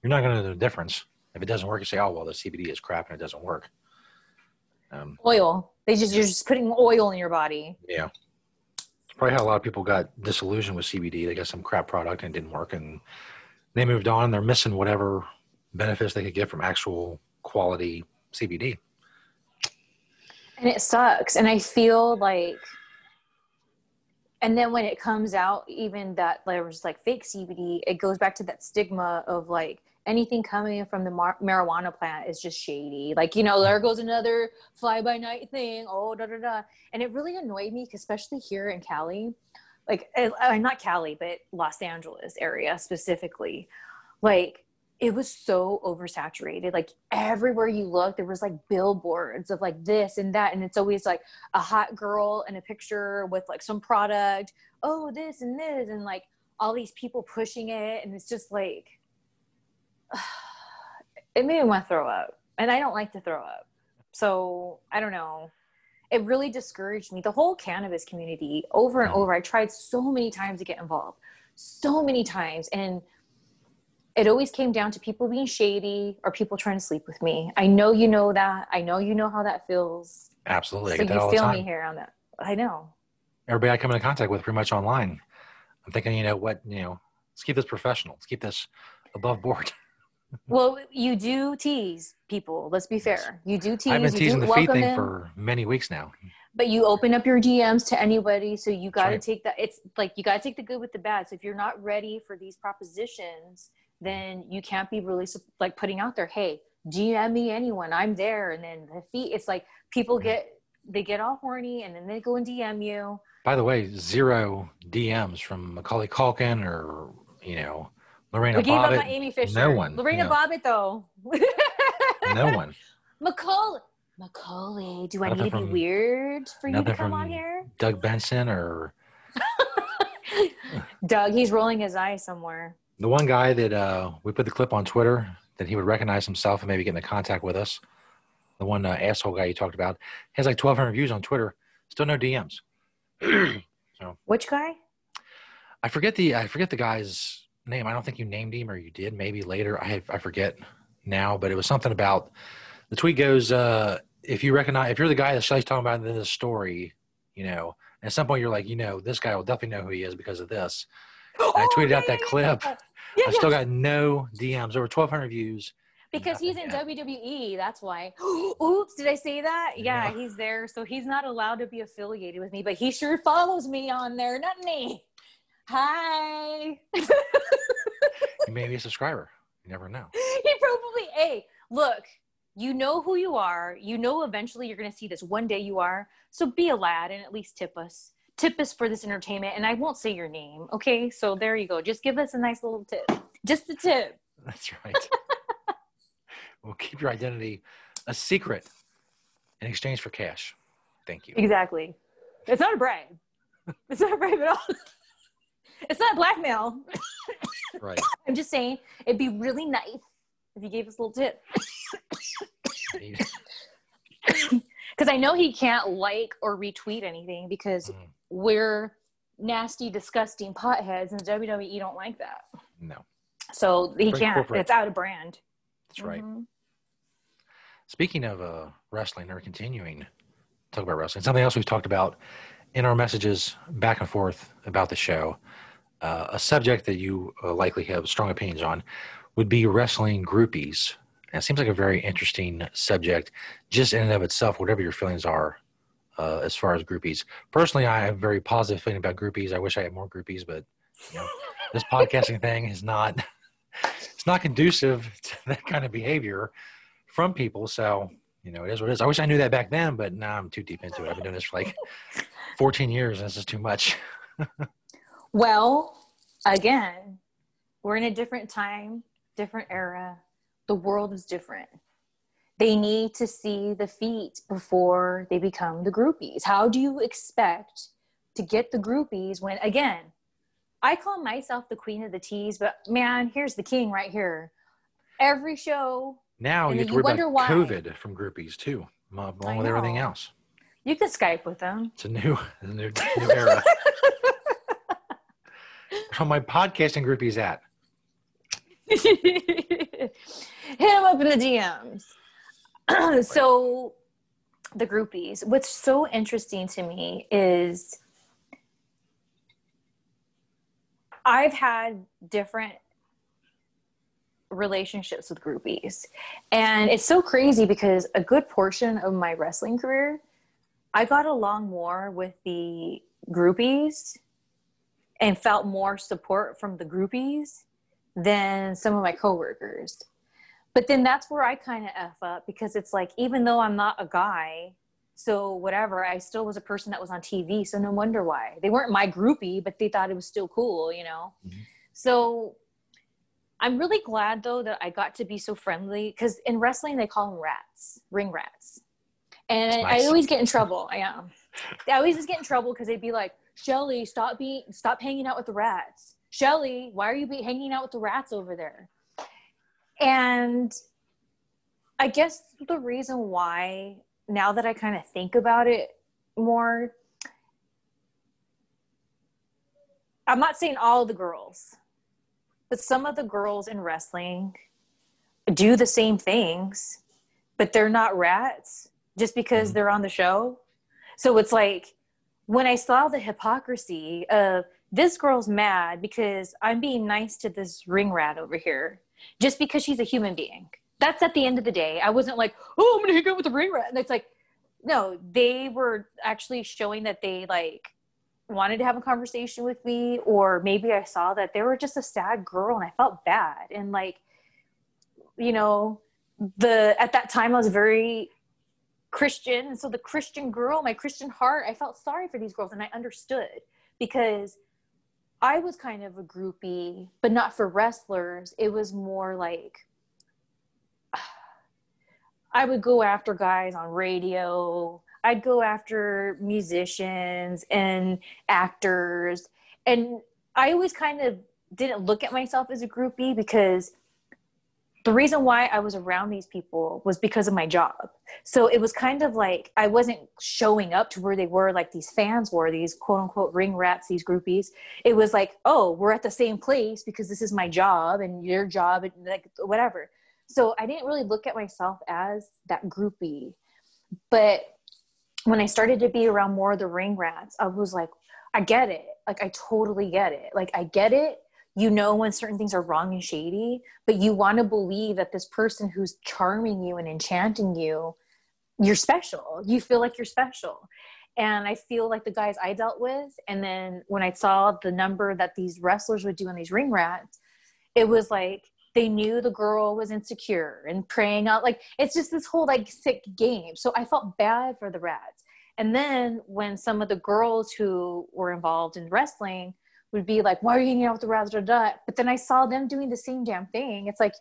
you're not going to know the difference. If it doesn't work, you say, "Oh well, the CBD is crap and it doesn't work." Um, oil. They just you're just putting oil in your body. Yeah. It's probably how a lot of people got disillusioned with CBD. They got some crap product and it didn't work, and they moved on. They're missing whatever benefits they could get from actual quality CBD. and it sucks. And i feel like and then when it comes out even that there was like fake cbd it goes back to that stigma of like anything coming from the mar- marijuana plant is just shady. Like you know there goes another fly by night thing. Oh da da da. And it really annoyed me especially here in cali like uh, not cali but los angeles area specifically like it was so oversaturated. Like everywhere you look there was like billboards of like this and that and it's always like a hot girl in a picture with like some product. Oh this and this and like all these people pushing it and it's just like it made me want to throw up and i don't like to throw up. So i don't know. It really discouraged me. The whole cannabis community over and over i tried so many times to get involved. So many times and it always came down to people being shady or people trying to sleep with me. I know you know that. I know you know how that feels. Absolutely. So you feel me here on that. I know. Everybody I come into contact with pretty much online. I'm thinking, you know, what, you know, let's keep this professional. Let's keep this above board. well, you do tease people. Let's be fair. You do tease. I've been teasing the feet thing in, for many weeks now. But you open up your DMs to anybody, so you got to right. take that. It's like you got to take the good with the bad. So if you're not ready for these propositions, then you can't be really like putting out there, hey, DM me anyone, I'm there. And then the feet, it's like people get they get all horny and then they go and DM you. By the way, zero DMs from Macaulay Culkin or you know Lorena we gave Bobbitt. Up on Amy Fisher. No one. Lorena know. Bobbitt though. no one. Macaulay. Macaulay, do I nothing need to be weird for you to come on here? Doug Benson or Doug, he's rolling his eyes somewhere the one guy that uh, we put the clip on Twitter that he would recognize himself and maybe get into contact with us, the one uh, asshole guy you talked about, has like 1,200 views on Twitter. Still no DMs. so which guy? I forget the I forget the guy's name. I don't think you named him or you did. Maybe later. I I forget now, but it was something about the tweet goes. Uh, if you recognize, if you're the guy that Shelly's talking about in this story, you know, at some point you're like, you know, this guy will definitely know who he is because of this. Oh, I tweeted yeah, out that clip. Yeah, I still got no DMs, over 1,200 views. Because he's in yet. WWE, that's why. Oops, did I say that? Yeah, yeah, he's there. So he's not allowed to be affiliated with me, but he sure follows me on there, doesn't he? Hi. he may be a subscriber. You never know. He probably, hey, look, you know who you are. You know eventually you're going to see this. One day you are. So be a lad and at least tip us tip us for this entertainment and i won't say your name okay? So there you go. Just give us a nice little tip. Just a tip. That's right. We'll keep your identity a secret in exchange for cash. Thank you. Exactly. It's not a bribe. It's not a bribe at all. It's not blackmail. Right. I'm just saying it'd be really nice if you gave us a little tip. Because I know he can't like or retweet anything because mm we're nasty, disgusting potheads, and WWE don't like that. No. So he can't. Corporate. It's out of brand. That's right. Mm-hmm. Speaking of uh, wrestling, or continuing talk about wrestling, something else we've talked about in our messages back and forth about the show, uh, a subject that you uh, likely have strong opinions on, would be wrestling groupies. And it seems like a very interesting subject, just in and of itself, whatever your feelings are uh, as far as groupies. Personally, I have a very positive feeling about groupies. I wish I had more groupies, but you know, this podcasting thing is not it's not conducive to that kind of behavior from people. So you know, it is what it is. I wish I knew that back then, but now I'm too deep into it. I've been doing this for like 14 years, and this is too much. well, again, we're in a different time, different era. The world is different they need to see the feet before they become the groupies. How do you expect to get the groupies when, again, I call myself the queen of the teas, but man, here's the king right here. Every show. Now you worry about why. COVID from groupies too, along with everything else. You can Skype with them. It's a new, a new, new era. How my podcasting groupies at? Hit him up in the DMs. so the groupies. What's so interesting to me is i've had different relationships with groupies. And it's so crazy because a good portion of my wrestling career I got along more with the groupies and felt more support from the groupies than some of my coworkers. But then that's where I kind of F up because it's like, even though I'm not a guy, so whatever, I still was a person that was on TV. So no wonder why. They weren't my groupie, but they thought it was still cool, you know? Mm-hmm. So I'm really glad though that I got to be so friendly because in wrestling they call them rats, ring rats. And nice. I always get in trouble. I am. I always just get in trouble because they'd be like, Shelly, stop being, stop hanging out with the rats. Shelly, why are you be, hanging out with the rats over there? And I guess the reason why, now that I kind of think about it more, I'm not saying all the girls, but some of the girls in wrestling do the same things, but they're not rats just because mm-hmm. they're on the show. So it's like when I saw the hypocrisy of this girl's mad because I'm being nice to this ring rat over here just because she's a human being. That's at the end of the day. I wasn't like, oh, I'm gonna hang out with the ring rat. And it's like, no, they were actually showing that they like wanted to have a conversation with me, or maybe I saw that they were just a sad girl and I felt bad. And like, you know, the at that time I was very Christian. And so the Christian girl, my Christian heart, I felt sorry for these girls and I understood because I was kind of a groupie, but not for wrestlers. It was more like I would go after guys on radio. I'd go after musicians and actors. And I always kind of didn't look at myself as a groupie because the reason why I was around these people was because of my job. So it was kind of like I wasn't showing up to where they were, like these fans were, these quote unquote ring rats, these groupies. It was like, oh, we're at the same place because this is my job and your job, and like whatever. So I didn't really look at myself as that groupie. But when I started to be around more of the ring rats, I was like, I get it. Like, I totally get it. Like, I get it you know when certain things are wrong and shady, but you want to believe that this person who's charming you and enchanting you, you're special. You feel like you're special. And I feel like the guys I dealt with, and then when I saw the number that these wrestlers would do in these ring rats, it was like they knew the girl was insecure and praying out. Like it's just this whole like sick game. So I felt bad for the rats. And then when some of the girls who were involved in wrestling would be like, why are you hanging out with the rats? But then I saw them doing the same damn thing. It's like,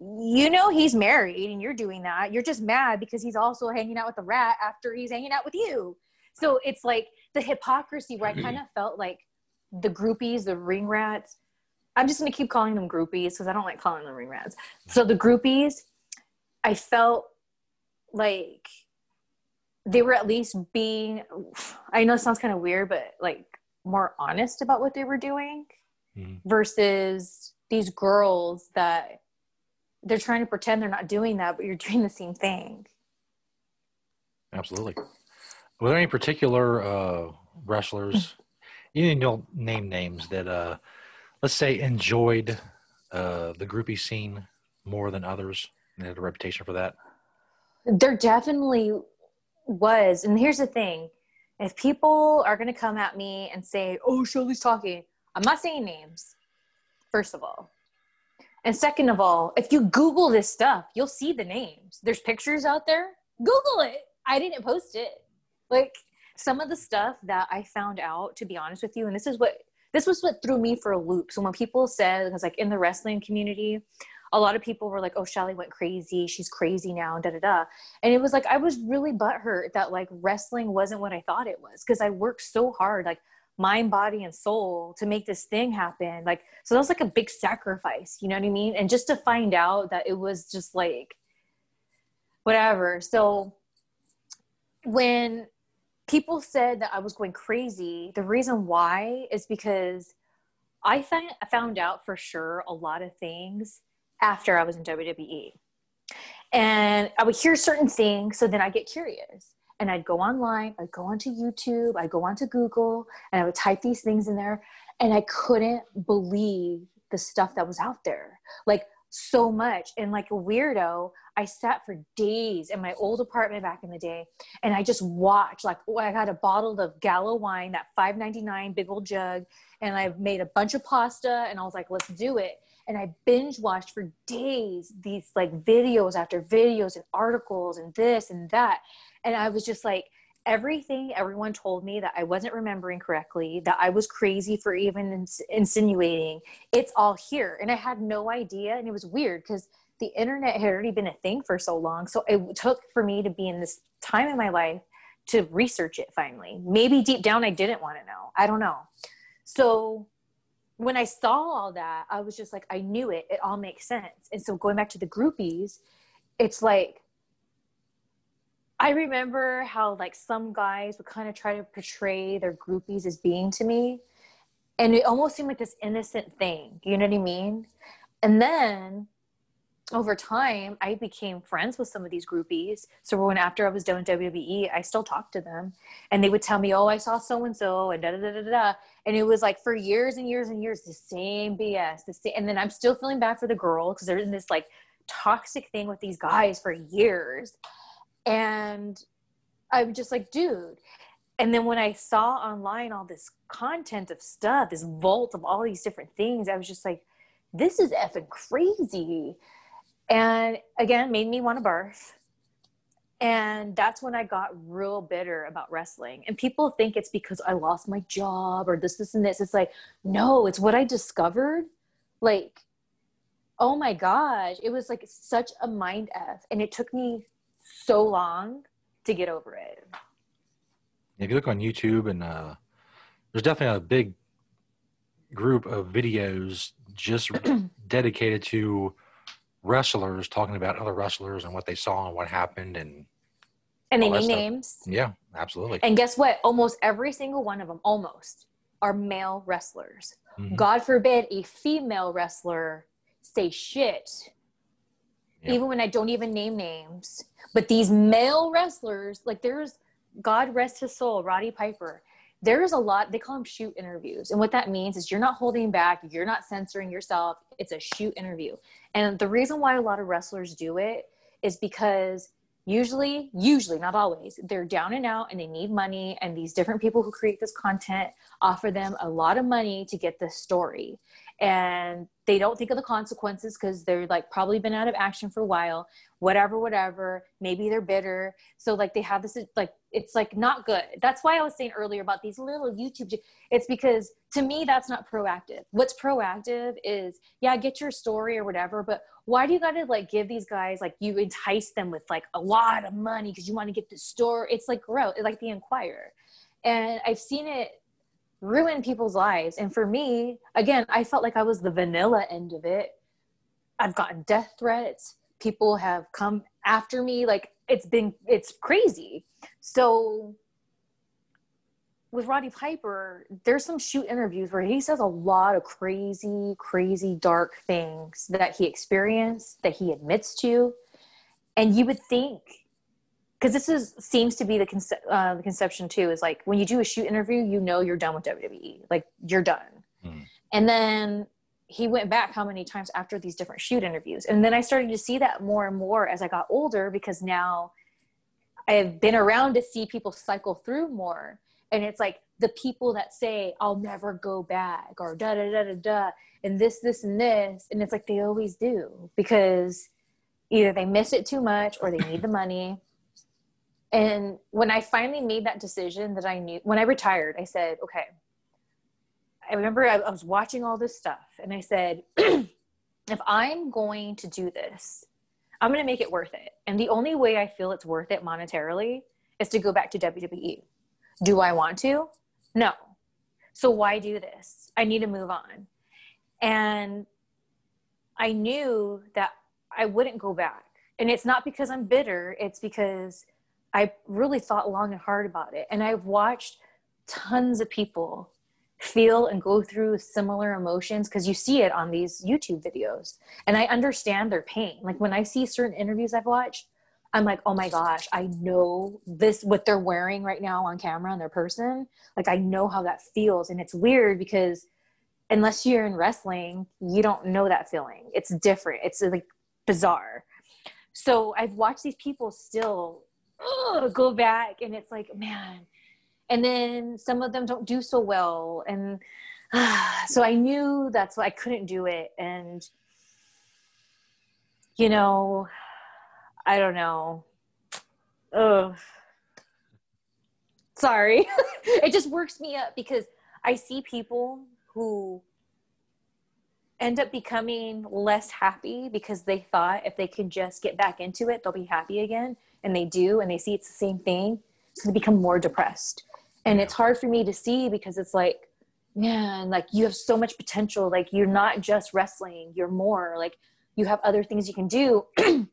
you know, he's married and you're doing that. You're just mad because he's also hanging out with the rat after he's hanging out with you. So it's like the hypocrisy where I mm-hmm. kind of felt like the groupies, the ring rats. I'm just going to keep calling them groupies because I don't like calling them ring rats. So the groupies, I felt like they were at least being, I know it sounds kind of weird, but like more honest about what they were doing mm-hmm. versus these girls that they're trying to pretend they're not doing that, but you're doing the same thing. Absolutely. Were there any particular uh, wrestlers, you don't name names that, uh, let's say, enjoyed uh, the groupie scene more than others and had a reputation for that? There definitely was. And here's the thing if people are going to come at me and say, oh, Shelly's talking, I'm not saying names, first of all. And second of all, if you Google this stuff, you'll see the names. There's pictures out there. Google it. I didn't post it. Like some of the stuff that I found out, to be honest with you, and this is what this was what threw me for a loop. So when people said, because like in the wrestling community, a lot of people were like, "Oh, Shelly went crazy. She's crazy now." Da da da. And it was like I was really butthurt that like wrestling wasn't what I thought it was because I worked so hard, like mind, body, and soul, to make this thing happen. Like so, that was like a big sacrifice. You know what I mean? And just to find out that it was just like whatever. So when people said that I was going crazy, the reason why is because I found out for sure a lot of things after I was in WWE. And I would hear certain things, so then I get curious. And I'd go online, I'd go onto YouTube, I'd go onto Google, and I would type these things in there. And I couldn't believe the stuff that was out there. Like so much. And like a weirdo, I sat for days in my old apartment back in the day and I just watched like oh, I got a bottle of Gallo wine, that 5.99 big old jug, and I made a bunch of pasta and I was like, let's do it. And I binge watched for days these like videos after videos and articles and this and that. And I was just like, everything everyone told me that I wasn't remembering correctly, that I was crazy for even ins- insinuating, it's all here. And I had no idea. And it was weird because the internet had already been a thing for so long. So it took for me to be in this time in my life to research it finally. Maybe deep down I didn't want to know. I don't know. So when I saw all that, I was just like, I knew it. It all makes sense. And so going back to the groupies, it's like I remember how like some guys would kind of try to portray their groupies as being to me. And it almost seemed like this innocent thing. You know what I mean? And then over time, I became friends with some of these groupies. So when after I was done with WWE, I still talked to them, and they would tell me, "Oh, I saw so and so," and da da da da da. And it was like for years and years and years, the same BS. The same, and then I'm still feeling bad for the girl because they're in this like toxic thing with these guys for years. And I'm just like, dude. And then when I saw online all this content of stuff, this vault of all these different things, I was just like, this is effing crazy. And again, made me want to birth. And that's when I got real bitter about wrestling. And people think it's because I lost my job or this, this, and this. It's like, no, it's what I discovered. Like, oh my gosh, it was like such a mind F. And it took me so long to get over it. If you look on YouTube, and uh, there's definitely a big group of videos just dedicated to wrestlers talking about other wrestlers and what they saw and what happened and and they name names yeah absolutely and guess what almost every single one of them almost are male wrestlers mm-hmm. god forbid a female wrestler say shit yeah. even when I don't even name names. But these male wrestlers, like there's God rest his soul, Roddy Piper. There's a lot, they call them shoot interviews. And what that means is you're not holding back, you're not censoring yourself. It's a shoot interview. And the reason why a lot of wrestlers do it is because usually usually not always they're down and out and they need money and these different people who create this content offer them a lot of money to get this story. And they don't think of the consequences because they're like probably been out of action for a while whatever whatever maybe they're bitter. So like they have this like it's like not good. That's why i was saying earlier about these little youtube it's because to me that's not proactive what's proactive is yeah get your story or whatever but why do you gotta like give these guys like you entice them with like a lot of money because you want to get the store it's like gross it's like the enquirer and i've seen it ruin people's lives. And for me, again, I felt like I was the vanilla end of it. I've gotten death threats. People have come after me. Like it's been, it's crazy. So with Roddy Piper, there's some shoot interviews where he says a lot of crazy, crazy, dark things that he experienced, that he admits to. And you would think because this is seems to be the, conce- uh, the conception too is like when you do a shoot interview you know you're done with wwe like you're done mm. and then he went back how many times after these different shoot interviews and then i started to see that more and more as i got older because now i've been around to see people cycle through more and it's like the people that say i'll never go back or da da da da da and this this and this and it's like they always do because either they miss it too much or they need the money and when I finally made that decision that I knew, when I retired, I said, okay, I remember I, I was watching all this stuff and I said, if I'm going to do this, I'm going to make it worth it. And the only way I feel it's worth it monetarily is to go back to WWE. Do I want to? No. So why do this? I need to move on. And I knew that I wouldn't go back. And it's not because I'm bitter, it's because I really thought long and hard about it. And I've watched tons of people feel and go through similar emotions because you see it on these YouTube videos. And I understand their pain. Like when I see certain interviews I've watched, I'm like, oh my gosh, I know this, what they're wearing right now on camera on their person. Like, I know how that feels. And it's weird because unless you're in wrestling, you don't know that feeling. It's different, it's like bizarre. So I've watched these people still ugh, go back, and it's like, man. And then some of them don't do so well, and uh, so I knew that's why I couldn't do it. And you know, I don't know. Ugh. Sorry. it just works me up because I see people who end up becoming less happy because they thought if they could just get back into it, they'll be happy again. And they do, and they see it's the same thing. So they become more depressed. And it's hard for me to see because it's like, man, like you have so much potential. Like you're not just wrestling, you're more. Like you have other things you can do.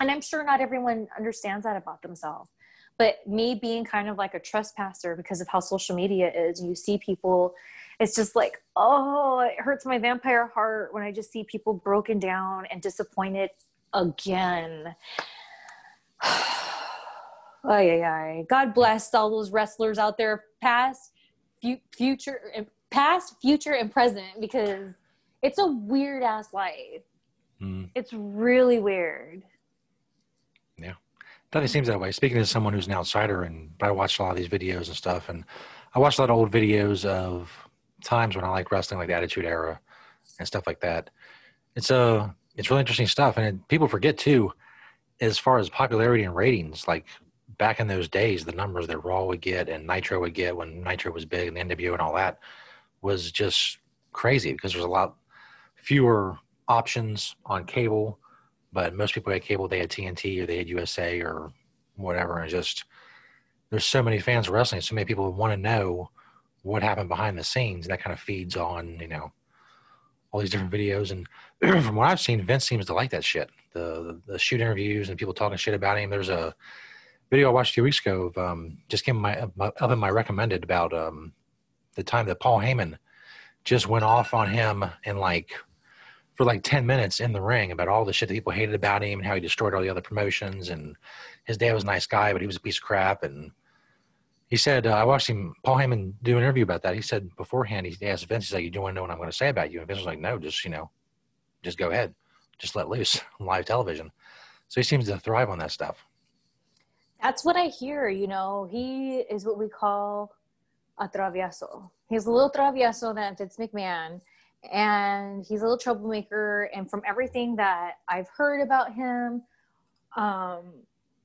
and I'm sure not everyone understands that about themselves. But me being kind of like a trespasser because of how social media is, you see people it's just like oh it hurts my vampire heart when i just see people broken down and disappointed again ay, ay, ay. god bless all those wrestlers out there past future past future and present because it's a weird ass life mm. it's really weird yeah definitely seems that way speaking as someone who's an outsider and i watched a lot of these videos and stuff and i watched a lot of old videos of times when I like wrestling, like the Attitude Era and stuff like that. It's a it's really interesting stuff, and it, people forget too, as far as popularity and ratings. Like back in those days, the numbers that Raw would get and Nitro would get when Nitro was big and the NWO and all that was just crazy because there's a lot fewer options on cable. But most people had cable; they had TNT or they had USA or whatever, and just there's so many fans of wrestling, so many people want to know what happened behind the scenes. and That kind of feeds on, you know, all these different videos. And from what I've seen, Vince seems to like that shit. The, the, the shoot interviews and people talking shit about him. There's a video I watched a few weeks ago of um, just came my up in my recommended about um, the time that Paul Heyman just went off on him and like for like 10 minutes in the ring about all the shit that people hated about him and how he destroyed all the other promotions and his dad was a nice guy but he was a piece of crap and he said, uh, I watched him, Paul Heyman, do an interview about that. He said beforehand, he asked Vince, he's like, You do want to know what I'm going to say about you? And Vince was like, No, just, you know, just go ahead. Just let loose live television. So he seems to thrive on that stuff. That's what I hear. You know, he is what we call a travieso. He's a little travieso than Vince McMahon. And he's a little troublemaker. And from everything that I've heard about him, um,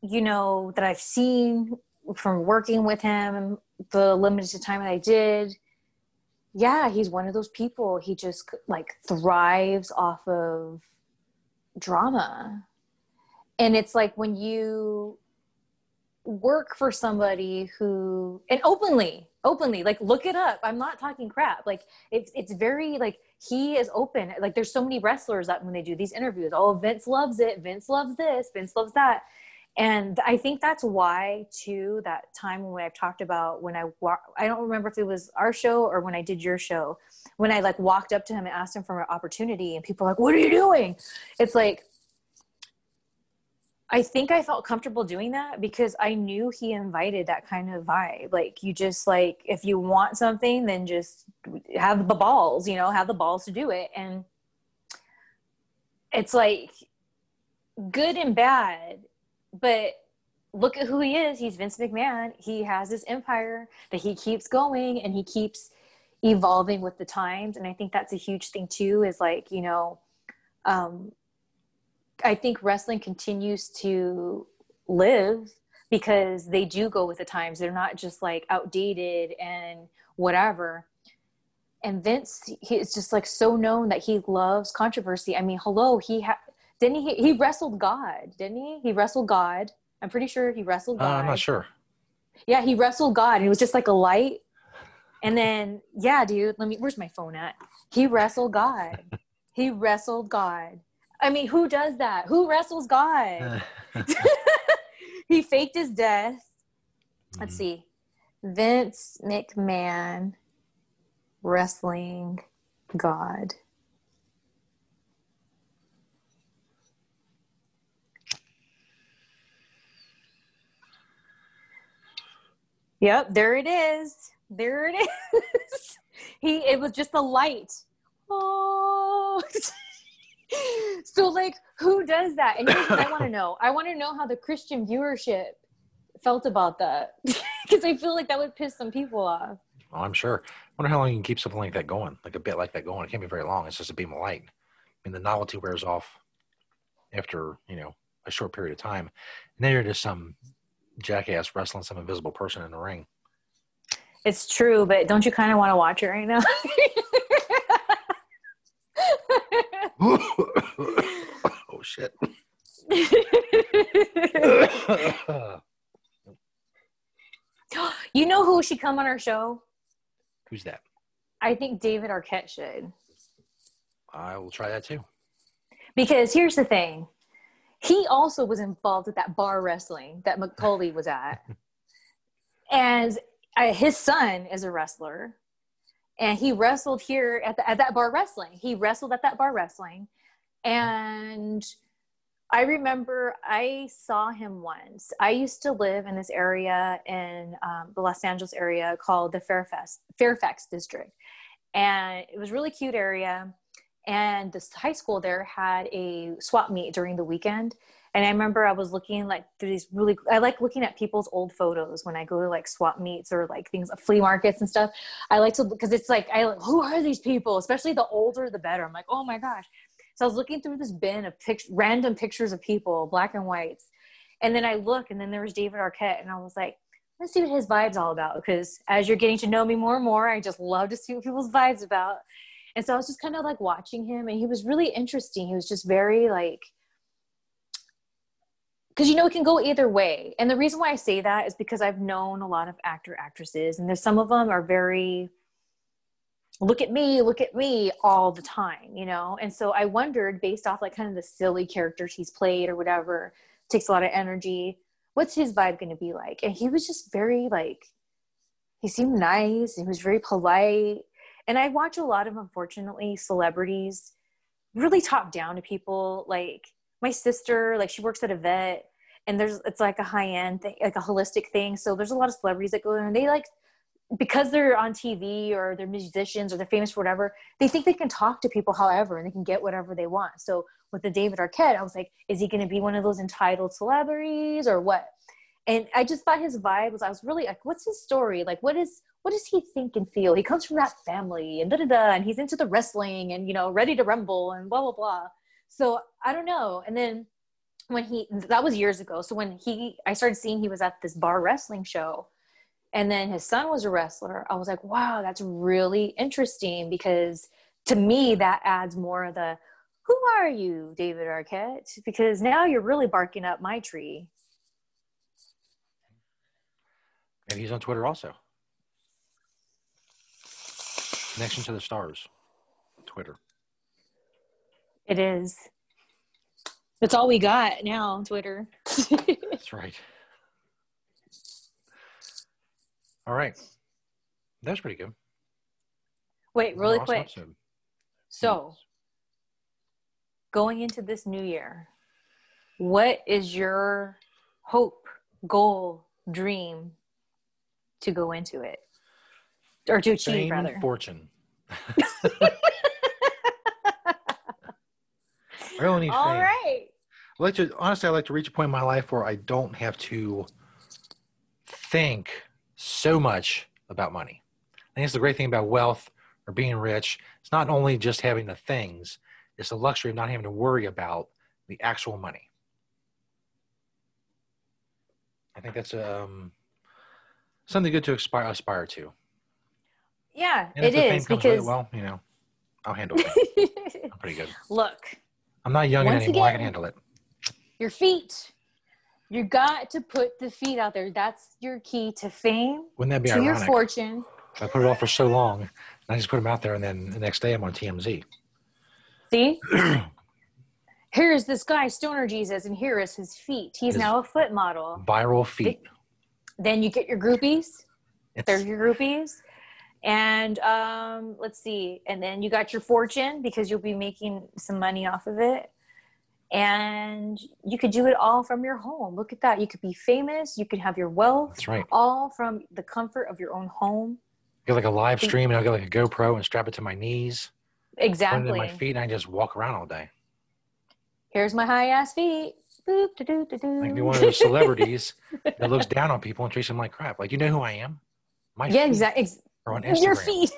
you know, that I've seen from working with him the limited time that I did, yeah, he's one of those people. He just like thrives off of drama. And it's like when you work for somebody who and openly openly like look it up i'm not talking crap like it's it's very like he is open. Like there's so many wrestlers that when they do these interviews oh vince loves it vince loves this vince loves that. And i think that's why too that time when i've talked about when i wa- i don't remember if it was our show or when i did your show when i like walked up to him and asked him for an opportunity and people like what are you doing? It's like i think i felt comfortable doing that because i knew he invited that kind of vibe. Like you just like if you want something then just have the balls you know have the balls to do it and it's like good and bad but look at who he is. He's Vince McMahon. He has this empire that he keeps going and he keeps evolving with the times. And I think that's a huge thing too, is like, you know, um, I think wrestling continues to live because they do go with the times. They're not just like outdated and whatever. And Vince, he is just like so known that he loves controversy. I mean, hello, he had didn't he? He wrestled God, didn't he? He wrestled God. I'm pretty sure he wrestled God. Uh, I'm not sure. Yeah, he wrestled God, and it was just like a light. And then, yeah, dude, let me. Where's my phone at? He wrestled God. he wrestled God. I mean, who does that? Who wrestles God? he faked his death. Let's mm-hmm. see. Vince McMahon wrestling God. Yep, there it is. There it is. he it was just a light. Oh so like who does that and here's what i want to know i want to know how the christian viewership felt about that because i feel like that would piss some people off Oh, I'm sure. I wonder how long you can keep something like that going, like a bit like that going. It can't be very long. It's just a beam of light. I mean, the novelty wears off after you know a short period of time, and then you're just some jackass wrestling some invisible person in the ring. it's true but don't you kind of want to watch it right now oh shit! you know who should come on our show Who's that? i think david arquette should I will try that too. Because here's the thing. He also was involved with that bar wrestling that Macaulay was at. and uh, his son is a wrestler. And he wrestled here at, the, at that bar wrestling. He wrestled at that bar wrestling. And I remember I saw him once. I used to live in this area in um, the Los Angeles area called the Fairfax, Fairfax District. And it was really cute area. And this high school there had a swap meet during the weekend. And i remember i was looking like through these really i like looking at people's old photos when i go to like swap meets or like things flea markets and stuff. I like to because it's like i like who are these people? Especially the older the better. I'm like oh my gosh so i was looking through this bin of random pictures of people black and whites and then i look and then there was david arquette and i was like let's see what his vibes all about because as you're getting to know me more and more i just love to see what people's vibes about and so I was just kind of like watching him, and he was really interesting. He was just very like, because you know it can go either way. And the reason why I say that is because I've known a lot of actor actresses, and there's some of them are very look at me, look at me all the time, you know. And so I wondered, based off like kind of the silly characters he's played or whatever, takes a lot of energy. What's his vibe going to be like? And he was just very like, he seemed nice. He was very polite and I watch a lot of unfortunately celebrities really talk down to people. Like my sister, like she works at a vet, and there's it's like a high end thing, like a holistic thing. So there's a lot of celebrities that go there, and they like because they're on TV or they're musicians or they're famous for whatever, they think they can talk to people however and they can get whatever they want. So with the David Arquette, I was like, is he going to be one of those entitled celebrities or what? And I just thought his vibe was, I was really like, what's his story? Like, what is, what does he think and feel? He comes from that family and da da da, and he's into the wrestling and, you know, ready to rumble and blah, blah, blah. So I don't know. And then when he, that was years ago. So when he, I started seeing he was at this bar wrestling show and then his son was a wrestler, I was like, wow, that's really interesting because to me, that adds more of the, who are you, David Arquette? Because now you're really barking up my tree. And he's on Twitter also. Connection to the stars. Twitter. It is. That's all we got now on Twitter. That's right. All right. That's pretty good. Wait, really Awesome quick. episode. So, going into this new year, what is your hope, goal, dream to go into it? Or to achieve, Fame rather? fortune. I really need All fame. right. I like to honestly, I like to reach a point in my life where I don't have to think so much about money. I think it's the great thing about wealth or being rich. It's not only just having the things; it's the luxury of not having to worry about the actual money. I think that's um, something good to aspire aspire to. Yeah, it is comes with it, because well, you know, I'll handle it. I'm pretty good. look, I'm not young anymore. I can handle it. your feet. You got to put the feet out there. That's your key to fame, Wouldn't that be to your fortune. I put it off for so long, and I just put them out there, and then the next day I'm on TMZ. See? here is this guy, Stoner Jesus, and here is his feet. He's His- now a foot model. Viral feet. Then you get your groupies. It's- There's your groupies. And um, let's see. And then you got your fortune because you'll be making some money off of it. And you could do it all from your home. Look at that. You could be famous. You could have your wealth That's right. all from the comfort of your own home. Get like a live stream, and I'll get like a GoPro and strap it to my knees, put it in Exactly. my feet, and I just walk around all day. Here's my high ass feet. Boop, da-doo, da-doo. Like be one of those celebrities that looks down on people and treats them like crap. Like, you know who I am? My yeah, exactly. On Instagram. Your feet.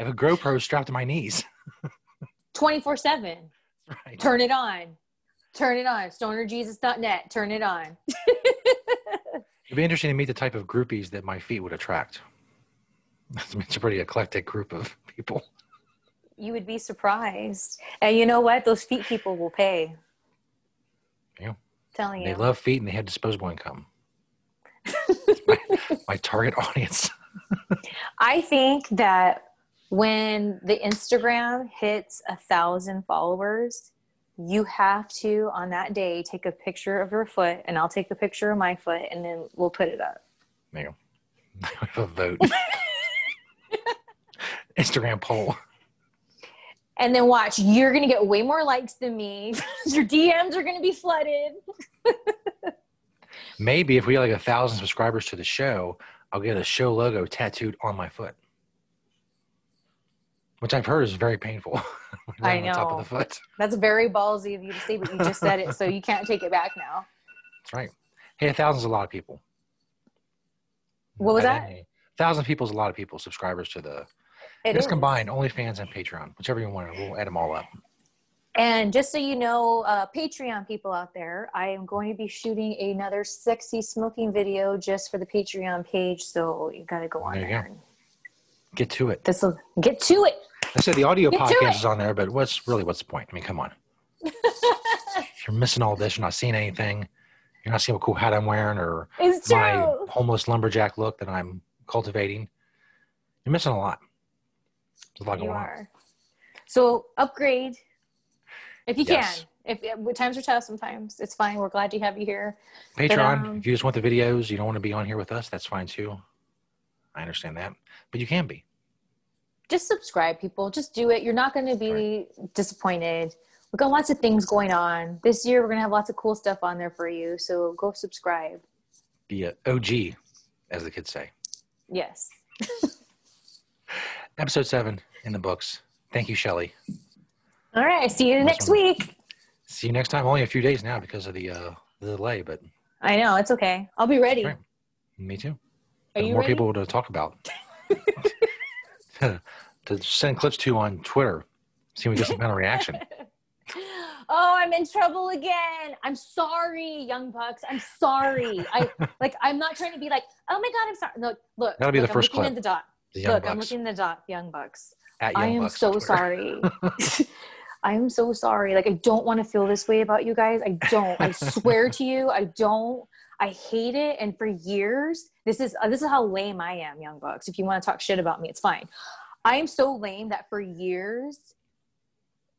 I have a GoPro strapped to my knees. 24 7. Right. Turn it on. Turn it on. StonerJesus.net. Turn it on. It'd be interesting to meet the type of groupies that my feet would attract. It's a pretty eclectic group of people. you would be surprised. And you know what? Those feet people will pay. Yeah. Telling They you. They love feet and they have disposable income. My, my target audience. I think that when the Instagram hits a thousand followers, you have to on that day take a picture of your foot, and I'll take a picture of my foot, and then we'll put it up. There you go. Have a vote. Instagram poll. And then watch, you're gonna get way more likes than me. your DMs are gonna be flooded. Maybe if we get like a thousand subscribers to the show, I'll get a show logo tattooed on my foot. Which I've heard is very painful. I on top know. of the foot. That's very ballsy of you to say, but you just said it, so you can't take it back now. That's right. Hey, a thousand's a lot of people. What was that? A thousand people is a lot of people, subscribers to the. It it's is. combined, OnlyFans and Patreon, whichever you want. We'll add them all up. And just so you know, uh, Patreon people out there, I am going to be shooting another sexy smoking video just for the Patreon page. So you got to go on There there. Get to it. This will get to it. I said the audio Get podcast is on there, but what's really what's the point? I mean, come on. if you're missing all this, you're not seeing anything. You're not seeing what cool hat I'm wearing or my homeless lumberjack look that I'm cultivating. You're missing a lot. There's a lot You going on. are. So upgrade if you Yes. can. If times are tough, sometimes it's fine. We're glad to have you here. Patreon, um, if you just want the videos, you don't want to be on here with us, that's fine too. I understand that. But you can be. Just subscribe, people. Just do it. You're not going to be disappointed. We've got lots of things going on this year. We're going to have lots of cool stuff on there for you. So go subscribe. Be a OG, as the kids say. Yes. Episode seven in the books. Thank you, Shelly. All right. See you next week. See you next time. Only a few days now because of the uh, the delay, but I know it's okay. I'll be ready. Right. me too. Are you more ready? people to talk about. to send clips to on Twitter. See if we get some kind of reaction. oh, I'm in trouble again. I'm sorry, young bucks. I'm sorry. I like. I'm not trying to be like, oh my god, I'm sorry. Look, look. That'll be look, the first I'm looking clip. in the dot. The look, I'm looking in the dot. Young bucks. Young I am Bucks so sorry. I am so sorry. Like I don't want to feel this way about you guys. I don't. I swear to you, I don't. I hate it. And for years, this is uh, this is how lame I am, young bucks. If you want to talk shit about me, it's fine. I am so lame that for years,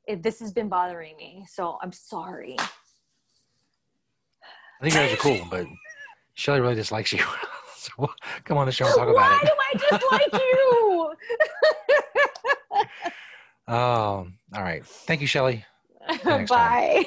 it, this has been bothering me. So I'm sorry. I think you guys are cool, but Shelly really dislikes you. so come on the show and talk Why about it. do I dislike you? Um, all right. Thank you, Shelly. next Bye.